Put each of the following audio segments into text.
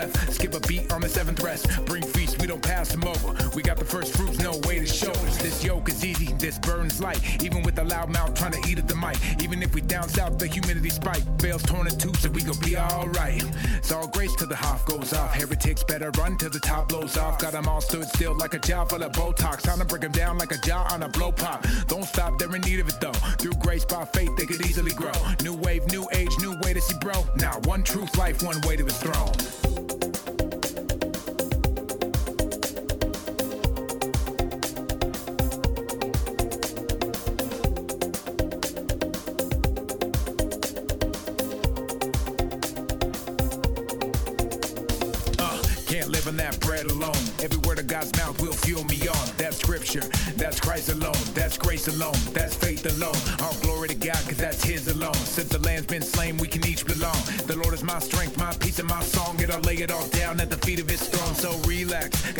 clef. Skip a beat on the seventh rest. Bring feast, we don't pass them over. We got the first fruits, no way to show us. This yoke is easy, this burns light. Even with a loud mouth trying to eat at the mic. Even if we down south, the humidity spike. Bales torn in two, so we gon' be alright. It's all grace till the Hoff goes off. Heretics better run till the top blows off. Got them all stood still like a jaw full of Botox. Time to break them down like a jaw on a blow pop. Don't stop, they're in need of it though. Through grace by faith, they could easily grow. New wave, new age, new way to see bro. Now, one truth, life, one way to his throne.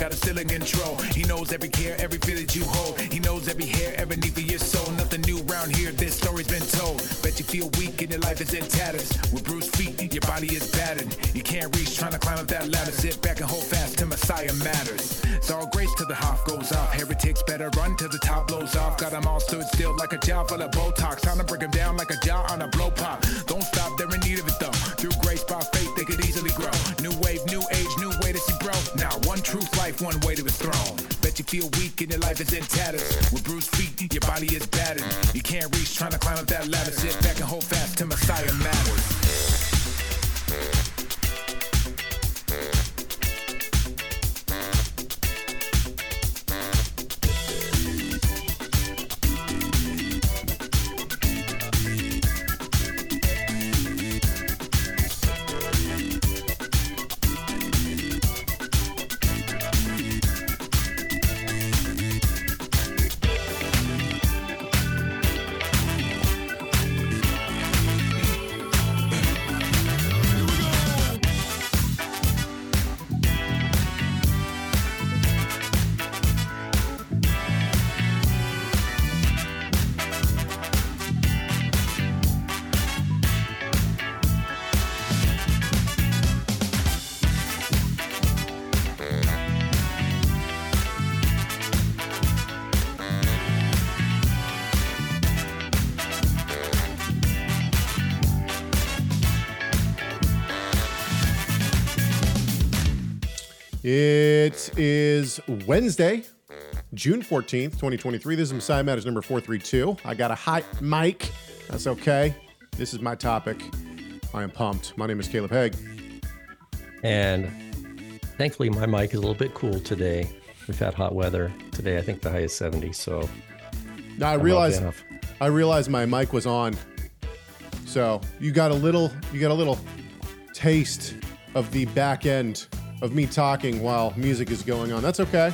Got a still in control. He knows every care, every that you hold. He knows every hair, every need for your soul. Nothing new around here, this story's been told. Bet you feel weak and your life is in tatters. With bruised feet, your body is battered. You can't reach, trying to climb up that ladder. Sit back and hold fast till Messiah matters. It's all grace till the Hoff goes off. Heretics better run till the top blows off. Got them all stood still like a jaw full of Botox. Time to break them down like a jaw on a blow pop. Now, one truth, life, one way to his throne. Bet you feel weak and your life is in tatters. With bruised feet, your body is battered. You can't reach, trying to climb up that ladder. Sit back and hold fast till Messiah matters. Is Wednesday, June 14th, 2023. This is Messiah Matters number 432. I got a hot mic. That's okay. This is my topic. I am pumped. My name is Caleb Hegg. And thankfully, my mic is a little bit cool today. We've had hot weather today. I think the high is 70. So Now I I'm realized. I realized my mic was on. So you got a little you got a little taste of the back end of me talking while music is going on. That's okay.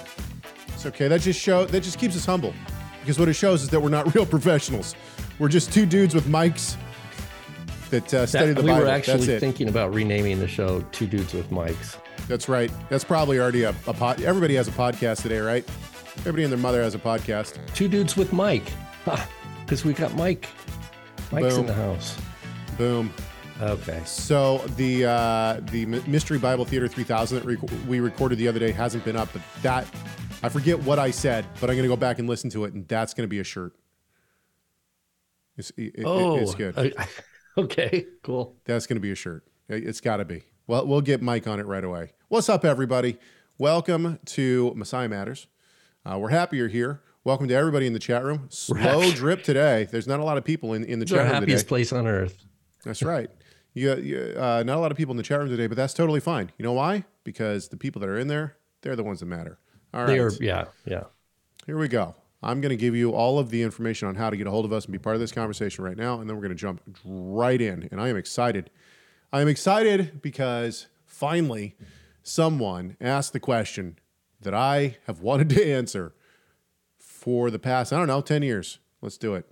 It's okay. That just show that just keeps us humble. Because what it shows is that we're not real professionals. We're just two dudes with mics that uh, study That- the we Bible. were That's actually it. thinking about renaming the show Two Dudes with Mics. That's right. That's probably already a, a pod. Everybody has a podcast today, right? Everybody and their mother has a podcast. Two Dudes with Mike. Because we got Mike. Mike's Boom. in the house. Boom. Okay. So the uh, the Mystery Bible Theater 3000 that rec- we recorded the other day hasn't been up, but that I forget what I said, but I'm gonna go back and listen to it, and that's gonna be a shirt. It's it, it- Oh, it's good. uh, okay, cool. That's gonna be a shirt. It- It's got to be. Well, we'll get Mike on it right away. What's up, everybody? Welcome to Messiah Matters. Uh, we're happy you're here. Welcome to everybody in the chat room. Slow drip today. There's not a lot of people in, in the It's our chat room today. happiest place on earth. That's right. You, you, uh, not a lot of people in the chat room today, but that's totally fine. You know why? Because the people that are in there, they're the ones that matter. All right. They are, yeah, yeah. Here we go. I'm going to give you all of the information on how to get a hold of us and be part of this conversation right now, and then we're going to jump right in. And I am excited. I am excited because finally someone asked the question that I have wanted to answer for the past, I don't know, 10 years. Let's do it.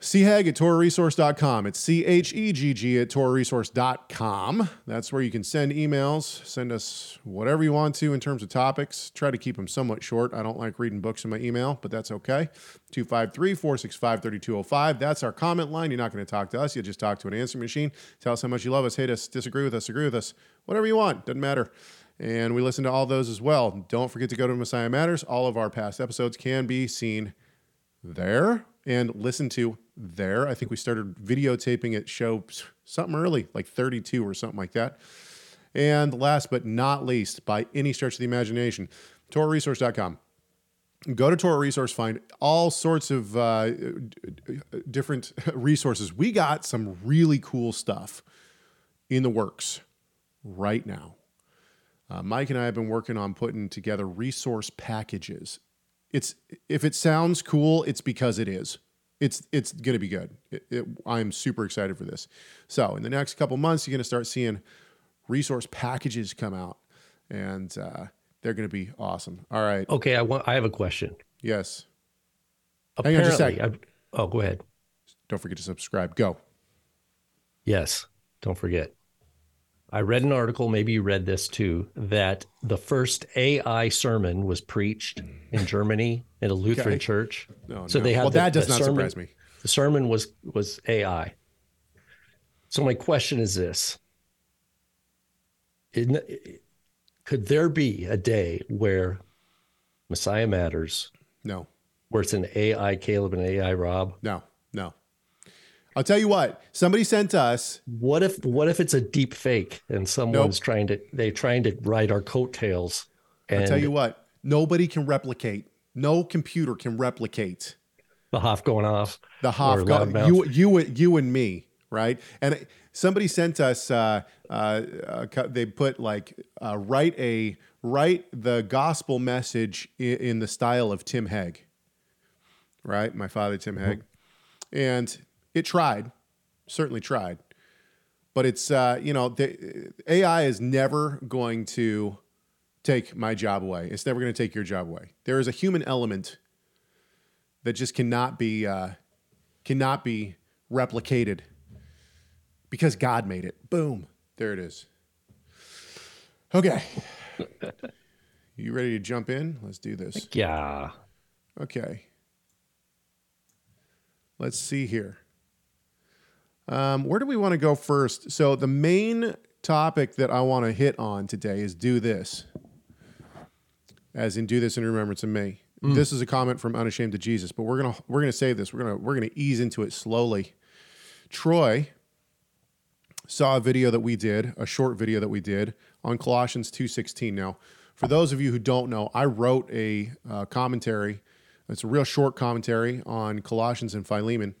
Chegg at torahresource.com. It's C H E G G at torahresource.com. That's where you can send emails, send us whatever you want to in terms of topics. Try to keep them somewhat short. I don't like reading books in my email, but that's okay. 253 465 3205. That's our comment line. You're not going to talk to us. You just talk to an answering machine. Tell us how much you love us, hate us, disagree with us, agree with us, whatever you want. Doesn't matter. And we listen to all those as well. Don't forget to go to Messiah Matters. All of our past episodes can be seen there and listen to there. I think we started videotaping it show something early, like 32 or something like that. And last but not least, by any stretch of the imagination, TorahResource.com. Go to Torah Resource, find all sorts of uh, different resources. We got some really cool stuff in the works right now. Uh, Mike and I have been working on putting together resource packages. It's if it sounds cool, it's because it is. It's it's going to be good. It, it, I'm super excited for this. So in the next couple months, you're going to start seeing resource packages come out, and uh, they're going to be awesome. All right. Okay, I want. I have a question. Yes. Hang on Apparently, just a second. I- oh, go ahead. Don't forget to subscribe. Go. Yes, don't forget. I read an article, maybe you read this too, that the first AI sermon was preached in Germany in a Lutheran Okay. church. No, So no. they had well, the- that does not sermon- surprise me. The sermon was was AI. So my question is this: In- Could there be a day where Messiah matters, No. where it's an AI Caleb and AI Rob? No. No. I'll tell you what. Somebody sent us. What if what if it's a deep fake and someone's trying to they're trying to ride our coattails? And I'll tell you what. Nobody can replicate. No computer can replicate the Hoff going off. the Hoff. go- loudmouth. You, you, you, and me, right? And somebody sent us. Uh, uh, uh, they put like uh, write a write the gospel message in, in the style of Tim Hegg, right? My father, Tim Hegg, and it tried, certainly tried, but it's uh, you know the, AI is never going to take my job away. It's never going to take your job away. There is a human element that just cannot be uh, cannot be replicated because God made it. Boom, there it is. Okay, you ready to jump in? Let's do this. Yeah. Okay. Let's see here. Um, where do we want to go first? So the main topic that I want to hit on today is do this. As in do this in remembrance of me. This is a comment from Unashamed to Jesus, but we're gonna we're gonna save this. We're gonna we're gonna ease into it slowly. Troy saw a video that we did, a short video that we did on Colossians 2:16. Now, for those of you who don't know, I wrote a uh, commentary. It's a real short commentary on Colossians and Philemon.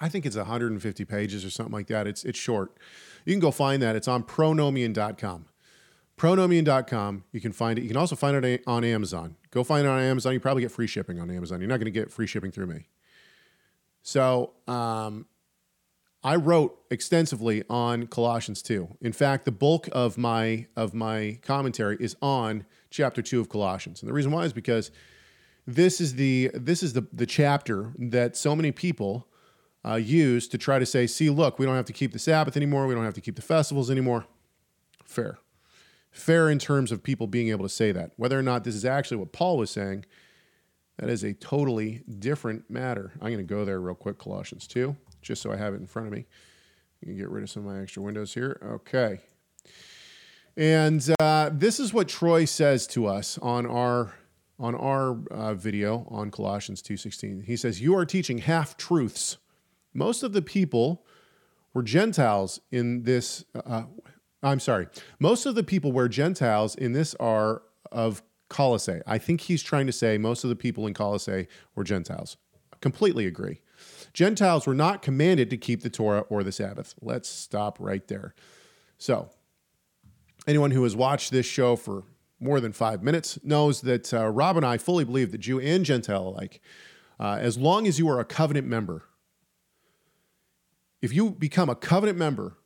I think it's 150 pages or something like that. It's it's short. You can go find that. It's on pronomian.com. Pronomian.com. You can find it. You can also find it on Amazon. Go find it on Amazon. You probably get free shipping on Amazon. You're not going to get free shipping through me. So, um, I wrote extensively on Colossians 2. In fact, the bulk of my of my commentary is on chapter 2 of Colossians. And the reason why is because this is the this is the the chapter that so many people uh, use to try to say, see, look, we don't have to keep the Sabbath anymore. We don't have to keep the festivals anymore. Fair. Fair in terms of people being able to say that. Whether or not this is actually what Paul was saying, that is a totally different matter. I'm going to go there real quick, Colossians 2, just so I have it in front of me. You can get rid of some of my extra windows here. Okay. And uh, this is what Troy says to us on our on our uh, video on Colossians 2:16. He says, "You are teaching half truths. Most of the people were Gentiles in this. Uh, I'm sorry. Most of the people were Gentiles in this are of Colossae. I think he's trying to say most of the people in Colossae were Gentiles. I Completely agree. Gentiles were not commanded to keep the Torah or the Sabbath. Let's stop right there. So, anyone who has watched this show for more than five minutes knows that uh, Rob and I fully believe that Jew and Gentile alike, uh, as long as you are a covenant member, if you become a covenant member,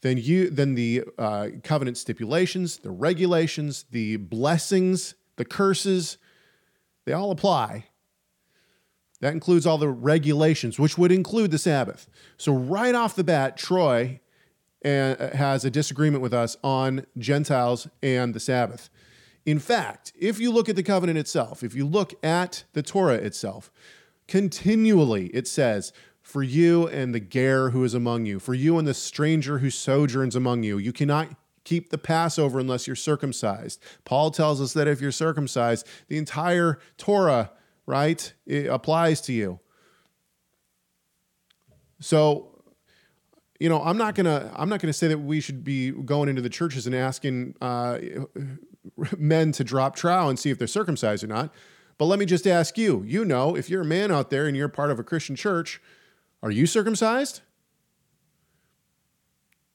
then you then the uh, covenant stipulations, the regulations, the blessings, the curses, they all apply. That includes all the regulations, which would include the Sabbath. So, right off the bat, Troy uh, has a disagreement with us on Gentiles and the Sabbath. In fact, if you look at the covenant itself, if you look at the Torah itself, continually it says, For you and the Ger who is among you, for you and the stranger who sojourns among you, you cannot keep the Passover unless you're circumcised. Paul tells us that if you're circumcised, the entire Torah right? It applies to you. So, you know, I'm not gonna I'm not gonna say that we should be going into the churches and asking uh, men to drop trowel and see if they're circumcised or not. But let me just ask you. You know, if you're a man out there and you're part of a Christian church, are you circumcised?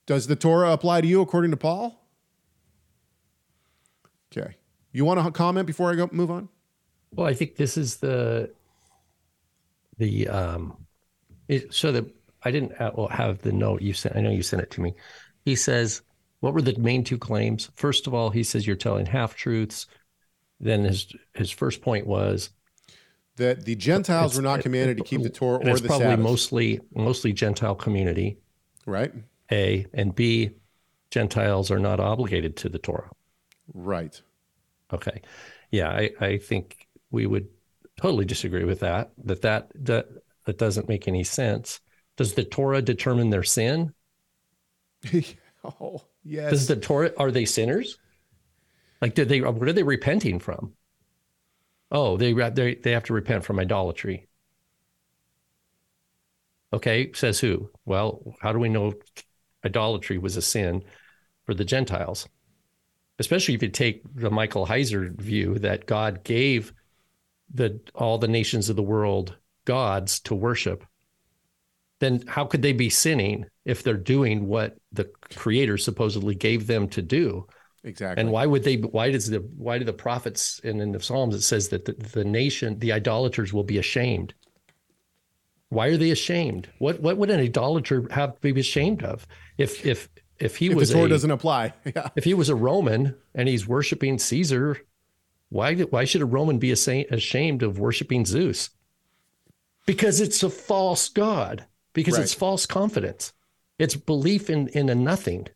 Does the Torah apply to you according to Paul? Okay. You want to comment before I go move on? Well, I think this is the the um it, so that I didn't have the note you sent. I know you sent it to me. He says, "What were the main two claims?" First of all, he says you're telling half truths. Then his his first point was that the Gentiles were not commanded to keep the Torah or it's the probably Sabbath. mostly mostly Gentile community. Right. A and B, Gentiles are not obligated to the Torah. Right. Okay. Yeah, I, I think we would totally disagree with that. That that that that doesn't make any sense. Does the Torah determine their sin? oh yes. Does the Torah are they sinners? Like did they what are they repenting from? Oh, they they they have to repent from idolatry. Okay, says who? Well, how do we know idolatry was a sin for the Gentiles? Especially if you take the Michael Heiser view that God gave the all the nations of the world gods to worship, then how could they be sinning if they're doing what the creator supposedly gave them to do? Exactly. And why would they why does the why do the prophets and in the Psalms it says that the, the nation, the idolaters will be ashamed? Why are they ashamed? What what would an idolater have to be ashamed of? If if if he if was the Torah a, doesn't apply. Yeah. if he was a Roman and he's worshiping Caesar, why, why should a Roman be ashamed of worshiping Zeus? Because it's a false God, because right. it's false confidence. It's belief in, in a nothing.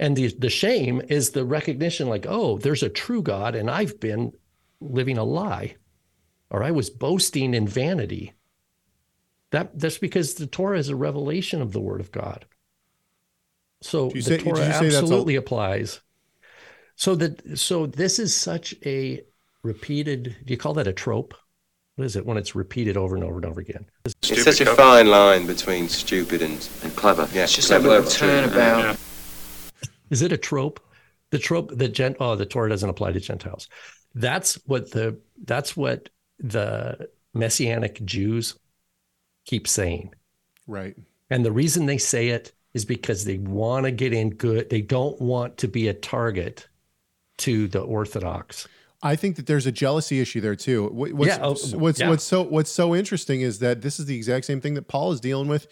And the, the shame is the recognition like, oh, there's a true God and I've been living a lie or I was boasting in vanity. That, that's because the Torah is a revelation of the word of God. So the say, Torah absolutely applies. So that so this is such a repeated. Do you call that a trope? What is it when it's repeated over and over and over again? Stupid it's such a fine line between stupid and, and clever. Yeah, it's just clever, like a turnabout. Yeah. Is it a trope? The trope that gent oh the Torah doesn't apply to Gentiles. That's what the that's what the messianic Jews keep saying. Right. And the reason they say it is because they want to get in good. They don't want to be a target to the Orthodox. I think that there's a jealousy issue there too. What's, yeah, oh, what's, yeah. what's so what's so interesting is that this is the exact same thing that Paul is dealing with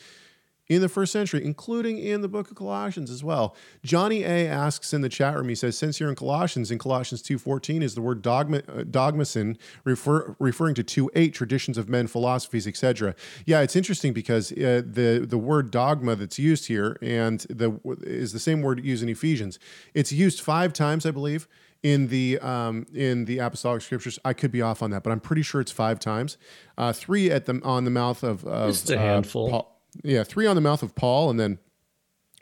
in the first century, including in the book of Colossians as well. Johnny A asks in the chat room, he says, since you're in Colossians, in Colossians 2.14 is the word dogma, uh, dogmasin refer, referring to 2.8, traditions of men, philosophies, etc. Yeah, it's interesting because uh, the, the word dogma that's used here and the is the same word used in Ephesians. It's used five times, I believe, in the um, in the apostolic scriptures. I could be off on that, but I'm pretty sure it's five times. Uh, three at the on the mouth of, of just a handful. Uh, Paul, yeah, three on the mouth of Paul, and then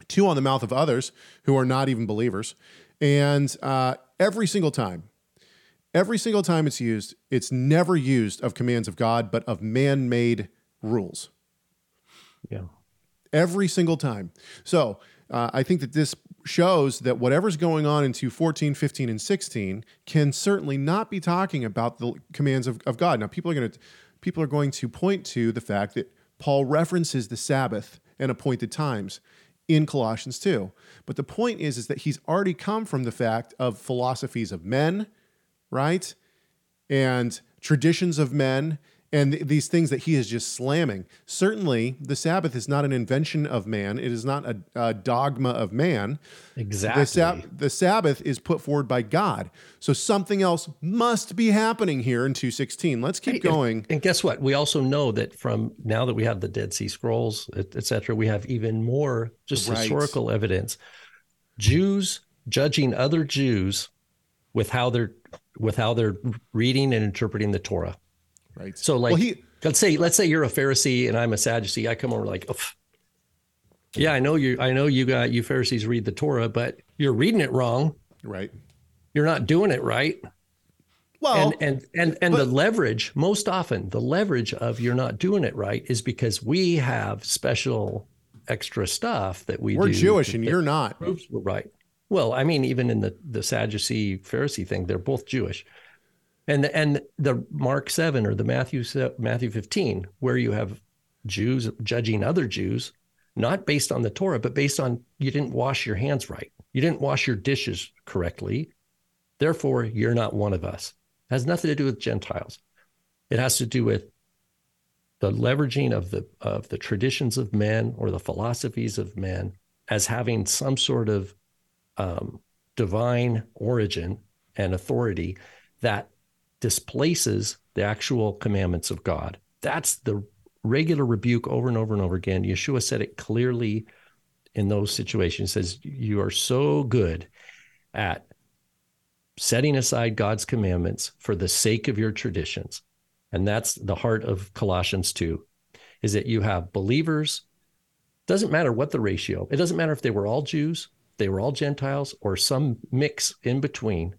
two on the mouth of others who are not even believers. And uh, every single time, every single time it's used, it's never used of commands of God, but of man-made rules. Yeah. Every single time. So uh, I think that this shows that whatever's going on into 14, 15, and 16 can certainly not be talking about the commands of, of God. Now, people are going to people are going to point to the fact that Paul references the Sabbath and appointed times in Colossians 2. But the point is, is that he's already come from the fact of philosophies of men, right? And traditions of men and th- these things that he is just slamming. Certainly, the Sabbath is not an invention of man. It is not a, a dogma of man. Exactly. The, sab- the Sabbath is put forward by God. So something else must be happening here in 216. Let's keep going. And, and guess what? We also know that from now that we have the Dead Sea Scrolls, et, et cetera, we have even more just Right. historical evidence. Jews judging other Jews with how they're with how they're reading and interpreting the Torah. Right. So like well, he, let's say let's say you're a Pharisee and I'm a Sadducee. I come over like, "Ugh. yeah, I know you. I know you got you Pharisees read the Torah, but you're reading it wrong. right. You're not doing it right. Well, and and and and the leverage most often the leverage of you're not doing it right is because we have special extra stuff that we we're Jewish and you're not. proves we're right. Well, I mean, even in the the Sadducee Pharisee thing, they're both Jewish, and the, and the Mark seven or the Matthew Matthew fifteen, where you have Jews judging other Jews, not based on the Torah, but based on you didn't wash your hands right, you didn't wash your dishes correctly, therefore you're not one of us. It has nothing to do with Gentiles. It has to do with the leveraging of the of the traditions of men or the philosophies of men as having some sort of um, divine origin and authority that displaces the actual commandments of God. That's the regular rebuke over and over and over again. Yeshua said it clearly in those situations. He says, You are so good at setting aside God's commandments for the sake of your traditions. And that's the heart of Colossians 2 is that you have believers doesn't matter what the ratio. It doesn't matter if they were all Jews, they were all Gentiles or some mix in between.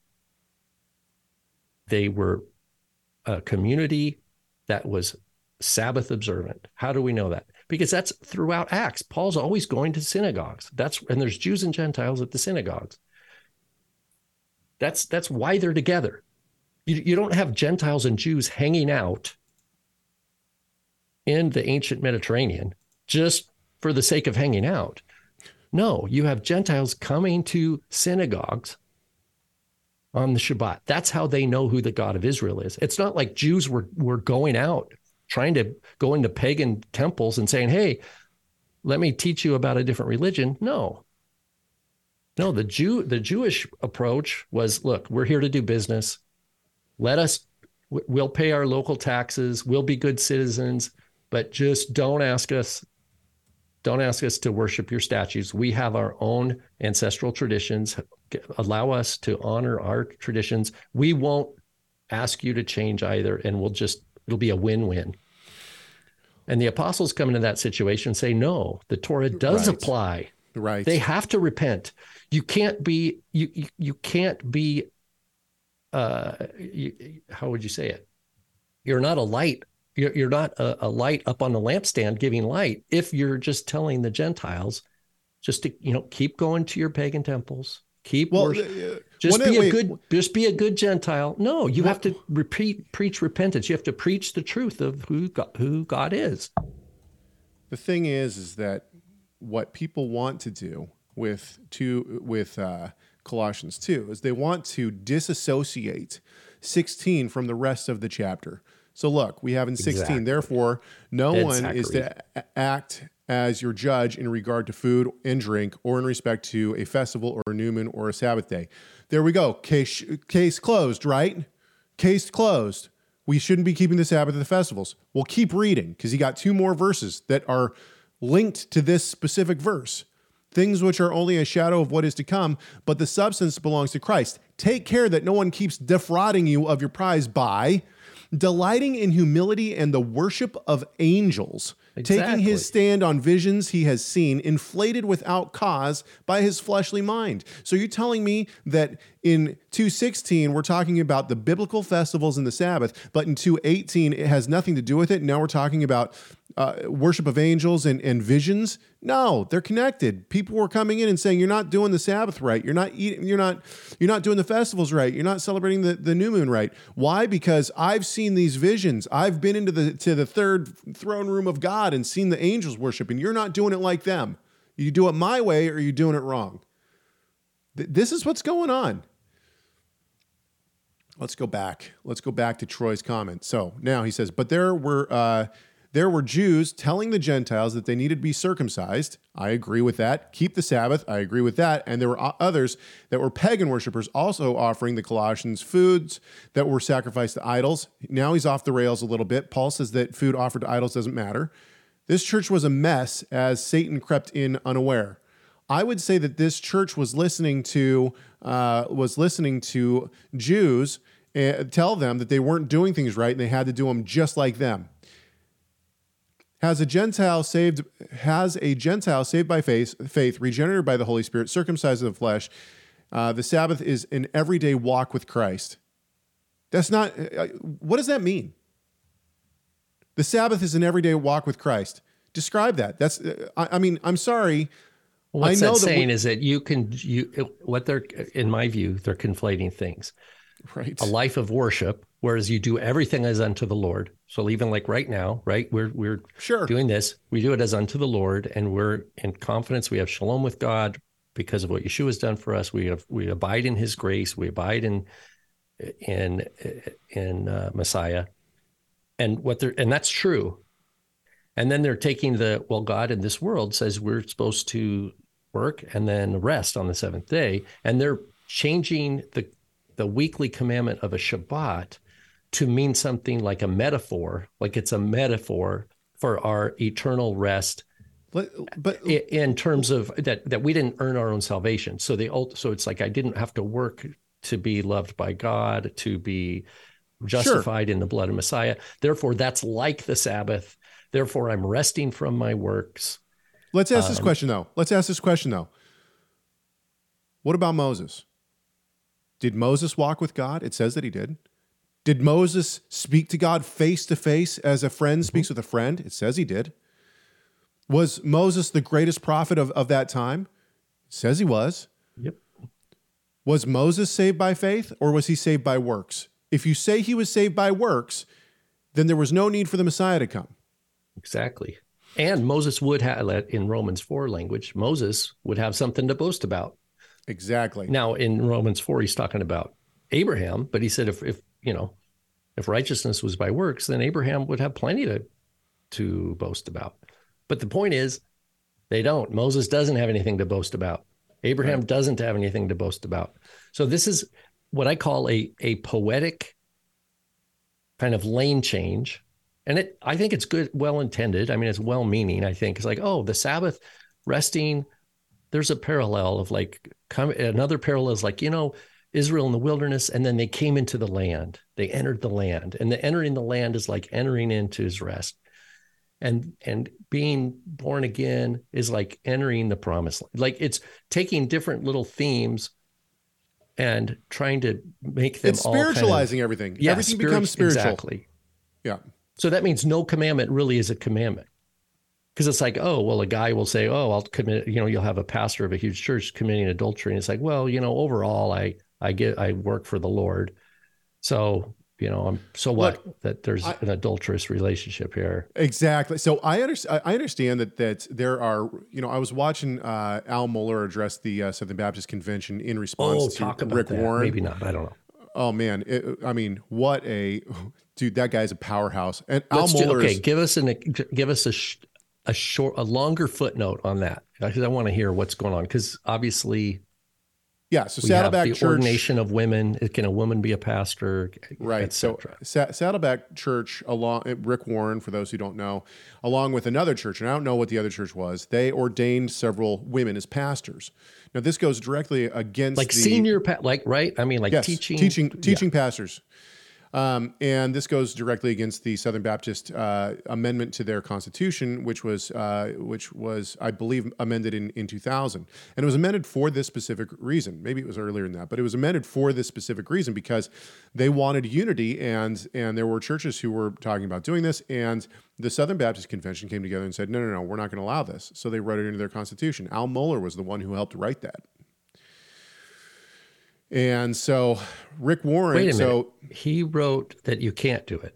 They were a community that was Sabbath observant. How do we know that? Because that's throughout Acts. Paul's always going to synagogues. That's and there's Jews and Gentiles at the synagogues. That's that's why they're together. You, you don't have Gentiles and Jews hanging out in the ancient Mediterranean just for the sake of hanging out. No, you have Gentiles coming to synagogues on the Shabbat. That's how they know who the God of Israel is. It's not like Jews were, were going out trying to go into pagan temples and saying, hey, let me teach you about a different religion. No. No, the Jew the Jewish approach was look, we're here to do business. Let us we'll pay our local taxes, we'll be good citizens, but just don't ask us don't ask us to worship your statues. We have our own ancestral traditions. Allow us to honor our traditions. We won't ask you to change either, and we'll just, it'll be a win win. And the apostles come into that situation and say, no, the Torah does Right. apply. Right. They have to repent. You can't be, you, you, you can't be, uh, you, how would you say it? You're not a light you're, you're not a, a light up on the lampstand giving light if you're just telling the Gentiles just to you know keep going to your pagan temples, keep well, worship, just be a good just be a good Gentile. No, you have to repeat preach repentance. You have to preach the truth of who God, who God is. The thing is, is that what people want to do with two with uh, Colossians two is they want to disassociate sixteen from the rest of the chapter. So look, we have in sixteen. Exactly. Therefore, no Dead one is to act as your judge in regard to food and drink, or in respect to a festival or a new moon or a Sabbath day. There we go. Case case closed. Right? Case closed. We shouldn't be keeping the Sabbath at the festivals. We'll keep reading because he got two more verses that are linked to this specific verse. Things which are only a shadow of what is to come, but the substance belongs to Christ. Take care that no one keeps defrauding you of your prize by delighting in humility and the worship of angels, taking his stand on visions he has seen, inflated without cause by his fleshly mind. So you're telling me that in 216 we're talking about the biblical festivals and the Sabbath, but in 218 it has nothing to do with it. Now we're talking about uh, worship of angels and, and visions. No, they're connected. People were coming in and saying, "You're not doing the Sabbath right. You're not eating. You're not. You're not doing the festivals right. You're not celebrating the, the new moon right." Why? Because I've seen these visions. I've been into the to the third throne room of God and seen the angels worship, and you're not doing it like them. You do it my way, or you're doing it wrong. Th- This is what's going on. let's go back. Let's go back to Troy's comment. So now he says, but there were uh, there were Jews telling the Gentiles that they needed to be circumcised. I agree with that. Keep the Sabbath. I agree with that. And there were others that were pagan worshippers also offering the Colossians foods that were sacrificed to idols. Now he's off the rails a little bit. Paul says that food offered to idols doesn't matter. This church was a mess as Satan crept in unaware. I would say that this church was listening to uh, was listening to Jews uh, tell them that they weren't doing things right and they had to do them just like them. Has a Gentile saved has a Gentile saved by faith, faith regenerated by the Holy Spirit, circumcised of the flesh. Uh, the Sabbath is an everyday walk with Christ. That's not. Uh, what does that mean? The Sabbath is an everyday walk with Christ. Describe that. That's. Uh, I, I, mean, I'm sorry. What's that saying we, is that you can you what they're in my view they're conflating things. Right. A life of worship, whereas you do everything as unto the Lord. So even like right now, right, we're we're sure doing this. We do it as unto the Lord, and we're in confidence. We have shalom with God because of what Yeshua has done for us. We have we abide in His grace. We abide in in in uh, Messiah, and what they're and that's true. And then they're taking the well, God in this world says we're supposed to work and then rest on the seventh day, and they're changing the the weekly commandment of a Shabbat to mean something like a metaphor, like it's a metaphor for our eternal rest. But, but in terms of that, that we didn't earn our own salvation. So the so it's like I didn't have to work to be loved by God, to be justified sure. in the blood of Messiah. Therefore, that's like the Sabbath. Therefore, I'm resting from my works. Let's ask um, this question though. Let's ask this question though. What about Moses? Did Moses walk with God? It says that he did. Did Moses speak to God face to face as a friend mm-hmm. speaks with a friend? It says he did. Was Moses the greatest prophet of, of that time? It says he was. Yep. Was Moses saved by faith or was he saved by works? If you say he was saved by works, then there was no need for the Messiah to come. Exactly. And Moses would have, in Romans 4 language, Moses would have something to boast about. Exactly. Now in Romans 4, he's talking about Abraham, but he said if, if you know, if righteousness was by works, then Abraham would have plenty to to boast about. But the point is, they don't. Moses doesn't have anything to boast about. Abraham right. doesn't have anything to boast about. So this is what I call a a poetic kind of lane change. And it I think it's good, well intended. I mean, it's well meaning, I think. It's like, oh, the Sabbath resting there's a parallel of like come, another parallel is like you know Israel in the wilderness, and then they came into the land. They entered the land, and the entering the land is like entering into His rest, and and being born again is like entering the promised land. Like it's taking different little themes and trying to make them it's spiritualizing kind of, everything. Yeah, everything becomes spiritual. Exactly. Yeah. So that means no commandment really is a commandment because it's like, oh, well, a guy will say, oh, I'll commit, you know, you'll have a pastor of a huge church committing adultery. And it's like, well, you know, overall, I, I get, I work for the Lord. So, you know, I'm so what Look, that there's I, an adulterous relationship here. Exactly. So I understand, I understand that, that there are, you know, I was watching uh, Al Mohler address the uh, Southern Baptist Convention in response oh, to talk about Rick that. Warren. Maybe not. I don't know. Oh man, it, I mean, what a dude! That guy's a powerhouse. And Let's Al Mohler. okay, give us an give us a a short, a longer footnote on that because I want to hear what's going on. Because obviously, yeah. So Saddleback the Church, ordination of women. Can a woman be a pastor? Right. So Saddleback Church, along eh, Rick Warren, for those who don't know, along with another church, and I don't know what the other church was. They ordained several women as pastors. Now this goes directly against like the, senior, pa- like right? I mean, like yes, teaching, teaching, teaching yeah. pastors. Um, and this goes directly against the Southern Baptist uh, amendment to their constitution, which was, uh, which was, I believe, amended in, in 2000. And it was amended for this specific reason. Maybe it was earlier than that, but it was amended for this specific reason because they wanted unity, and and there were churches who were talking about doing this, and the Southern Baptist Convention came together and said, no, no, no, we're not going to allow this. So they wrote it into their constitution. Al Mohler was the one who helped write that. And so Rick Warren. Wait a so minute. he wrote that you can't do it.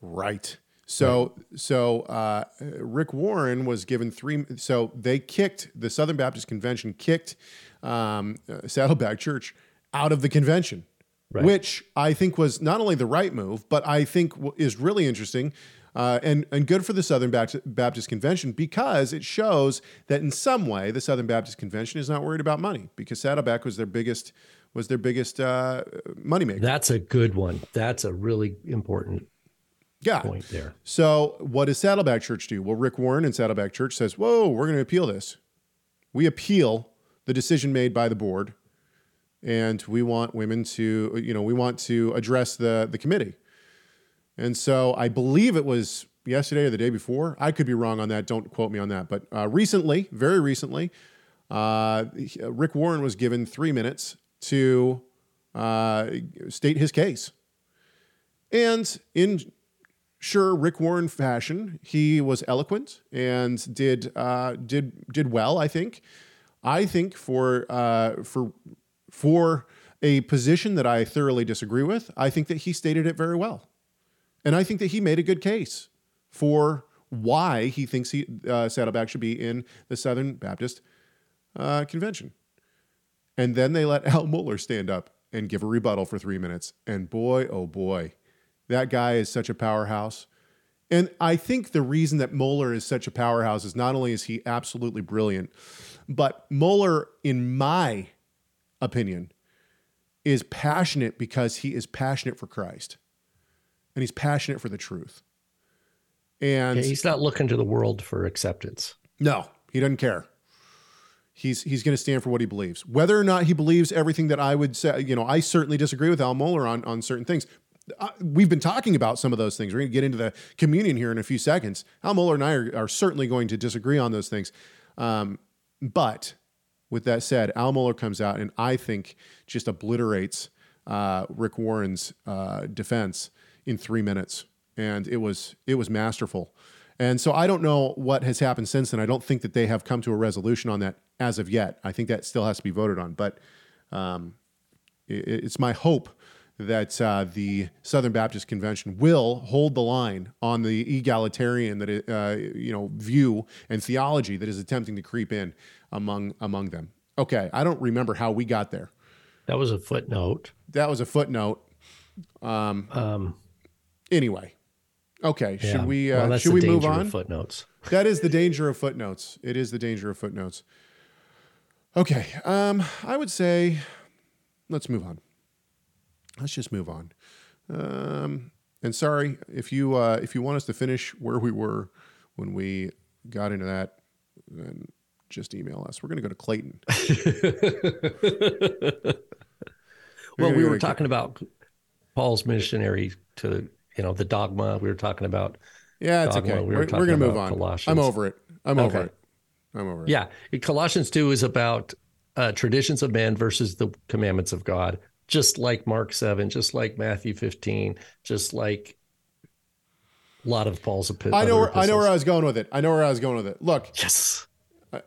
Right. So right. so uh, Rick Warren was given three. So they kicked the Southern Baptist Convention kicked um, uh, Saddleback Church out of the convention. right. which I think was not only the right move, but I think is really interesting uh, and and good for the Southern Baptist Convention because it shows that in some way the Southern Baptist Convention is not worried about money because Saddleback was their biggest was their biggest uh, moneymaker. That's a good one. That's a really important yeah. point there. So what does Saddleback Church do? Well, Rick Warren and Saddleback Church says, "Whoa, we're going to appeal this. We appeal the decision made by the board, and we want women to, you know, we want to address the the committee." And so I believe it was yesterday or the day before. I could be wrong on that. Don't quote me on that. But uh, recently, very recently, uh, Rick Warren was given three minutes to uh, state his case. And in sure Rick Warren fashion, he was eloquent and did uh, did did well. I think. I think for uh, for for a position that I thoroughly disagree with, I think that he stated it very well. And I think that he made a good case for why he thinks he, uh, Saddleback should be in the Southern Baptist uh, Convention. And then they let Al Mohler stand up and give a rebuttal for three minutes. And boy, oh boy, that guy is such a powerhouse. And I think the reason that Mohler is such a powerhouse is not only is he absolutely brilliant, but Mohler, in my opinion, is passionate because he is passionate for Christ and he's passionate for the truth. And yeah, he's not looking to the world for acceptance. No, he doesn't care. He's he's going to stand for what he believes. Whether or not he believes everything that I would say, you know, I certainly disagree with Al Mohler on on certain things. Uh, we've been talking about some of those things. We're going to get into the communion here in a few seconds. Al Mohler and I are, are certainly going to disagree on those things. Um, but with that said, Al Mohler comes out and I think just obliterates uh, Rick Warren's uh, defense in three minutes, and it was it was masterful. And so I don't know what has happened since then. I don't think that they have come to a resolution on that as of yet. I think that still has to be voted on. But um, it, it's my hope that uh, the Southern Baptist Convention will hold the line on the egalitarian that it, uh, you know view and theology that is attempting to creep in among among them. Okay, I don't remember how we got there. That was a footnote. That was a footnote. Um, um, Anyway, okay. Yeah. Should we uh, well, should we move on? footnotes. that is the danger of footnotes. It is the danger of footnotes. Okay. Um, I would say let's move on. Let's just move on. Um, and sorry if you uh, if you want us to finish where we were when we got into that, then just email us. We're going to go to Clayton. well, we were talking about Paul's missionary to you know, the dogma we were talking about. Yeah, it's dogma, okay. We were, we're, we're going to move on. Colossians. I'm over it. I'm okay. over it. I'm over it. Yeah. Colossians 2 is about uh, traditions of man versus the commandments of God, just like Mark 7, just like Matthew 15, just like a lot of Paul's epistles. I know where, I know where I was going with it. I know where I was going with it. Look. Yes. Uh,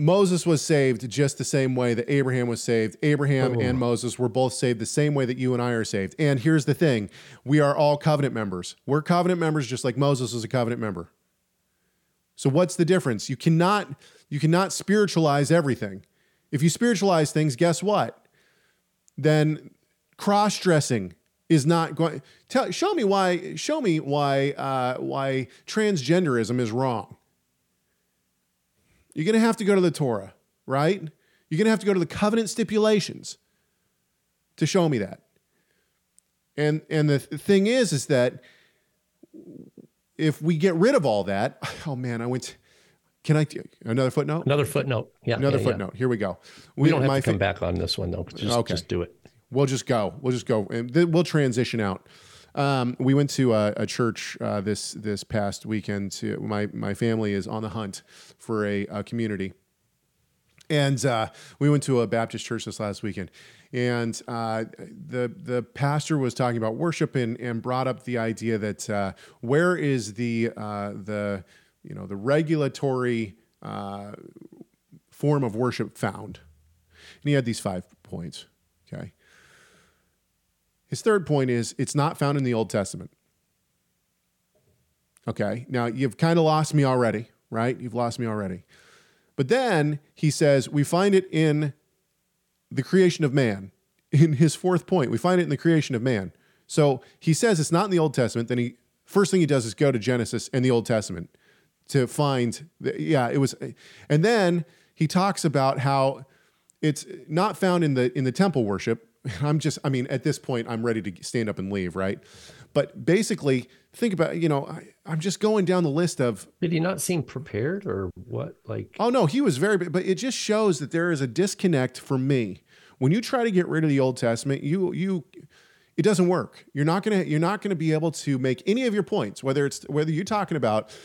Moses was saved just the same way that Abraham was saved. Abraham oh. and Moses were both saved the same way that you and I are saved. And here's the thing we are all covenant members. We're covenant members just like Moses was a covenant member. So what's the difference? You cannot you cannot spiritualize everything. If you spiritualize things, guess what? Then cross-dressing is not going tell show me why show me why uh, why transgenderism is wrong. You're going to have to go to the Torah, right? You're going to have to go to the covenant stipulations to show me that. And and the thing is is that if we get rid of all that, oh man, I went to, can I another footnote? Another footnote. Yeah. Another yeah, footnote. Yeah. Here we go. We, we don't have to come back on this one though. Just, okay. just do it. We'll just go. We'll just go. And we'll transition out. Um, we went to a, a church uh, this this past weekend. To, my my family is on the hunt for a, a community, and uh, we went to a Baptist church this last weekend, and uh, the the pastor was talking about worship and, and brought up the idea that uh, where is the uh, the you know the regulatory uh, form of worship found, and he had these five points. His third point is it's not found in the Old Testament. Okay, now you've kind of lost me already, right? You've lost me already. But then he says, we find it in the creation of man, in his fourth point. We find it in the creation of man. So he says it's not in the Old Testament. Then he first thing he does is go to Genesis and the Old Testament to find. The, yeah, it was, and then he talks about how it's not found in the in the temple worship. I'm just, I mean, at this point, I'm ready to stand up and leave, right? But basically, think about, you know, I, I'm just going down the list of. Did he not seem prepared or what? Like, oh no, he was very, but it just shows that there is a disconnect for me when you try to get rid of the Old Testament. You you it doesn't work. You're not gonna you're not gonna be able to make any of your points. Whether it's whether you're talking about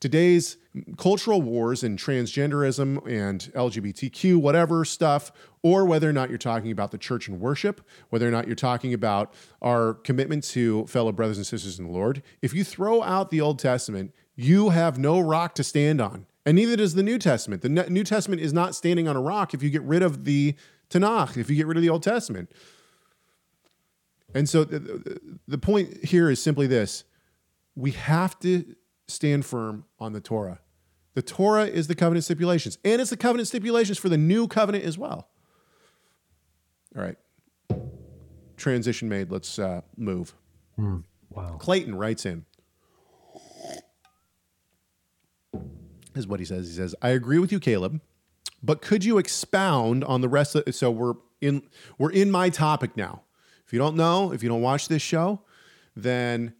today's cultural wars and transgenderism and LGBTQ, whatever stuff, or whether or not you're talking about the church and worship, whether or not you're talking about our commitment to fellow brothers and sisters in the Lord. If you throw out the Old Testament, you have no rock to stand on. And neither does the New Testament. The New Testament is not standing on a rock if you get rid of the Tanakh, if you get rid of the Old Testament. And so the, the point here is simply this we have to stand firm on the Torah. The Torah is the covenant stipulations, and it's the covenant stipulations for the new covenant as well. All right. Transition made. Let's uh, move. Mm, wow. Clayton writes in. Is what he says. He says, I agree with you, Caleb, but could you expound on the rest of so we're in we're in my topic now. If you don't know, if you don't watch this show, then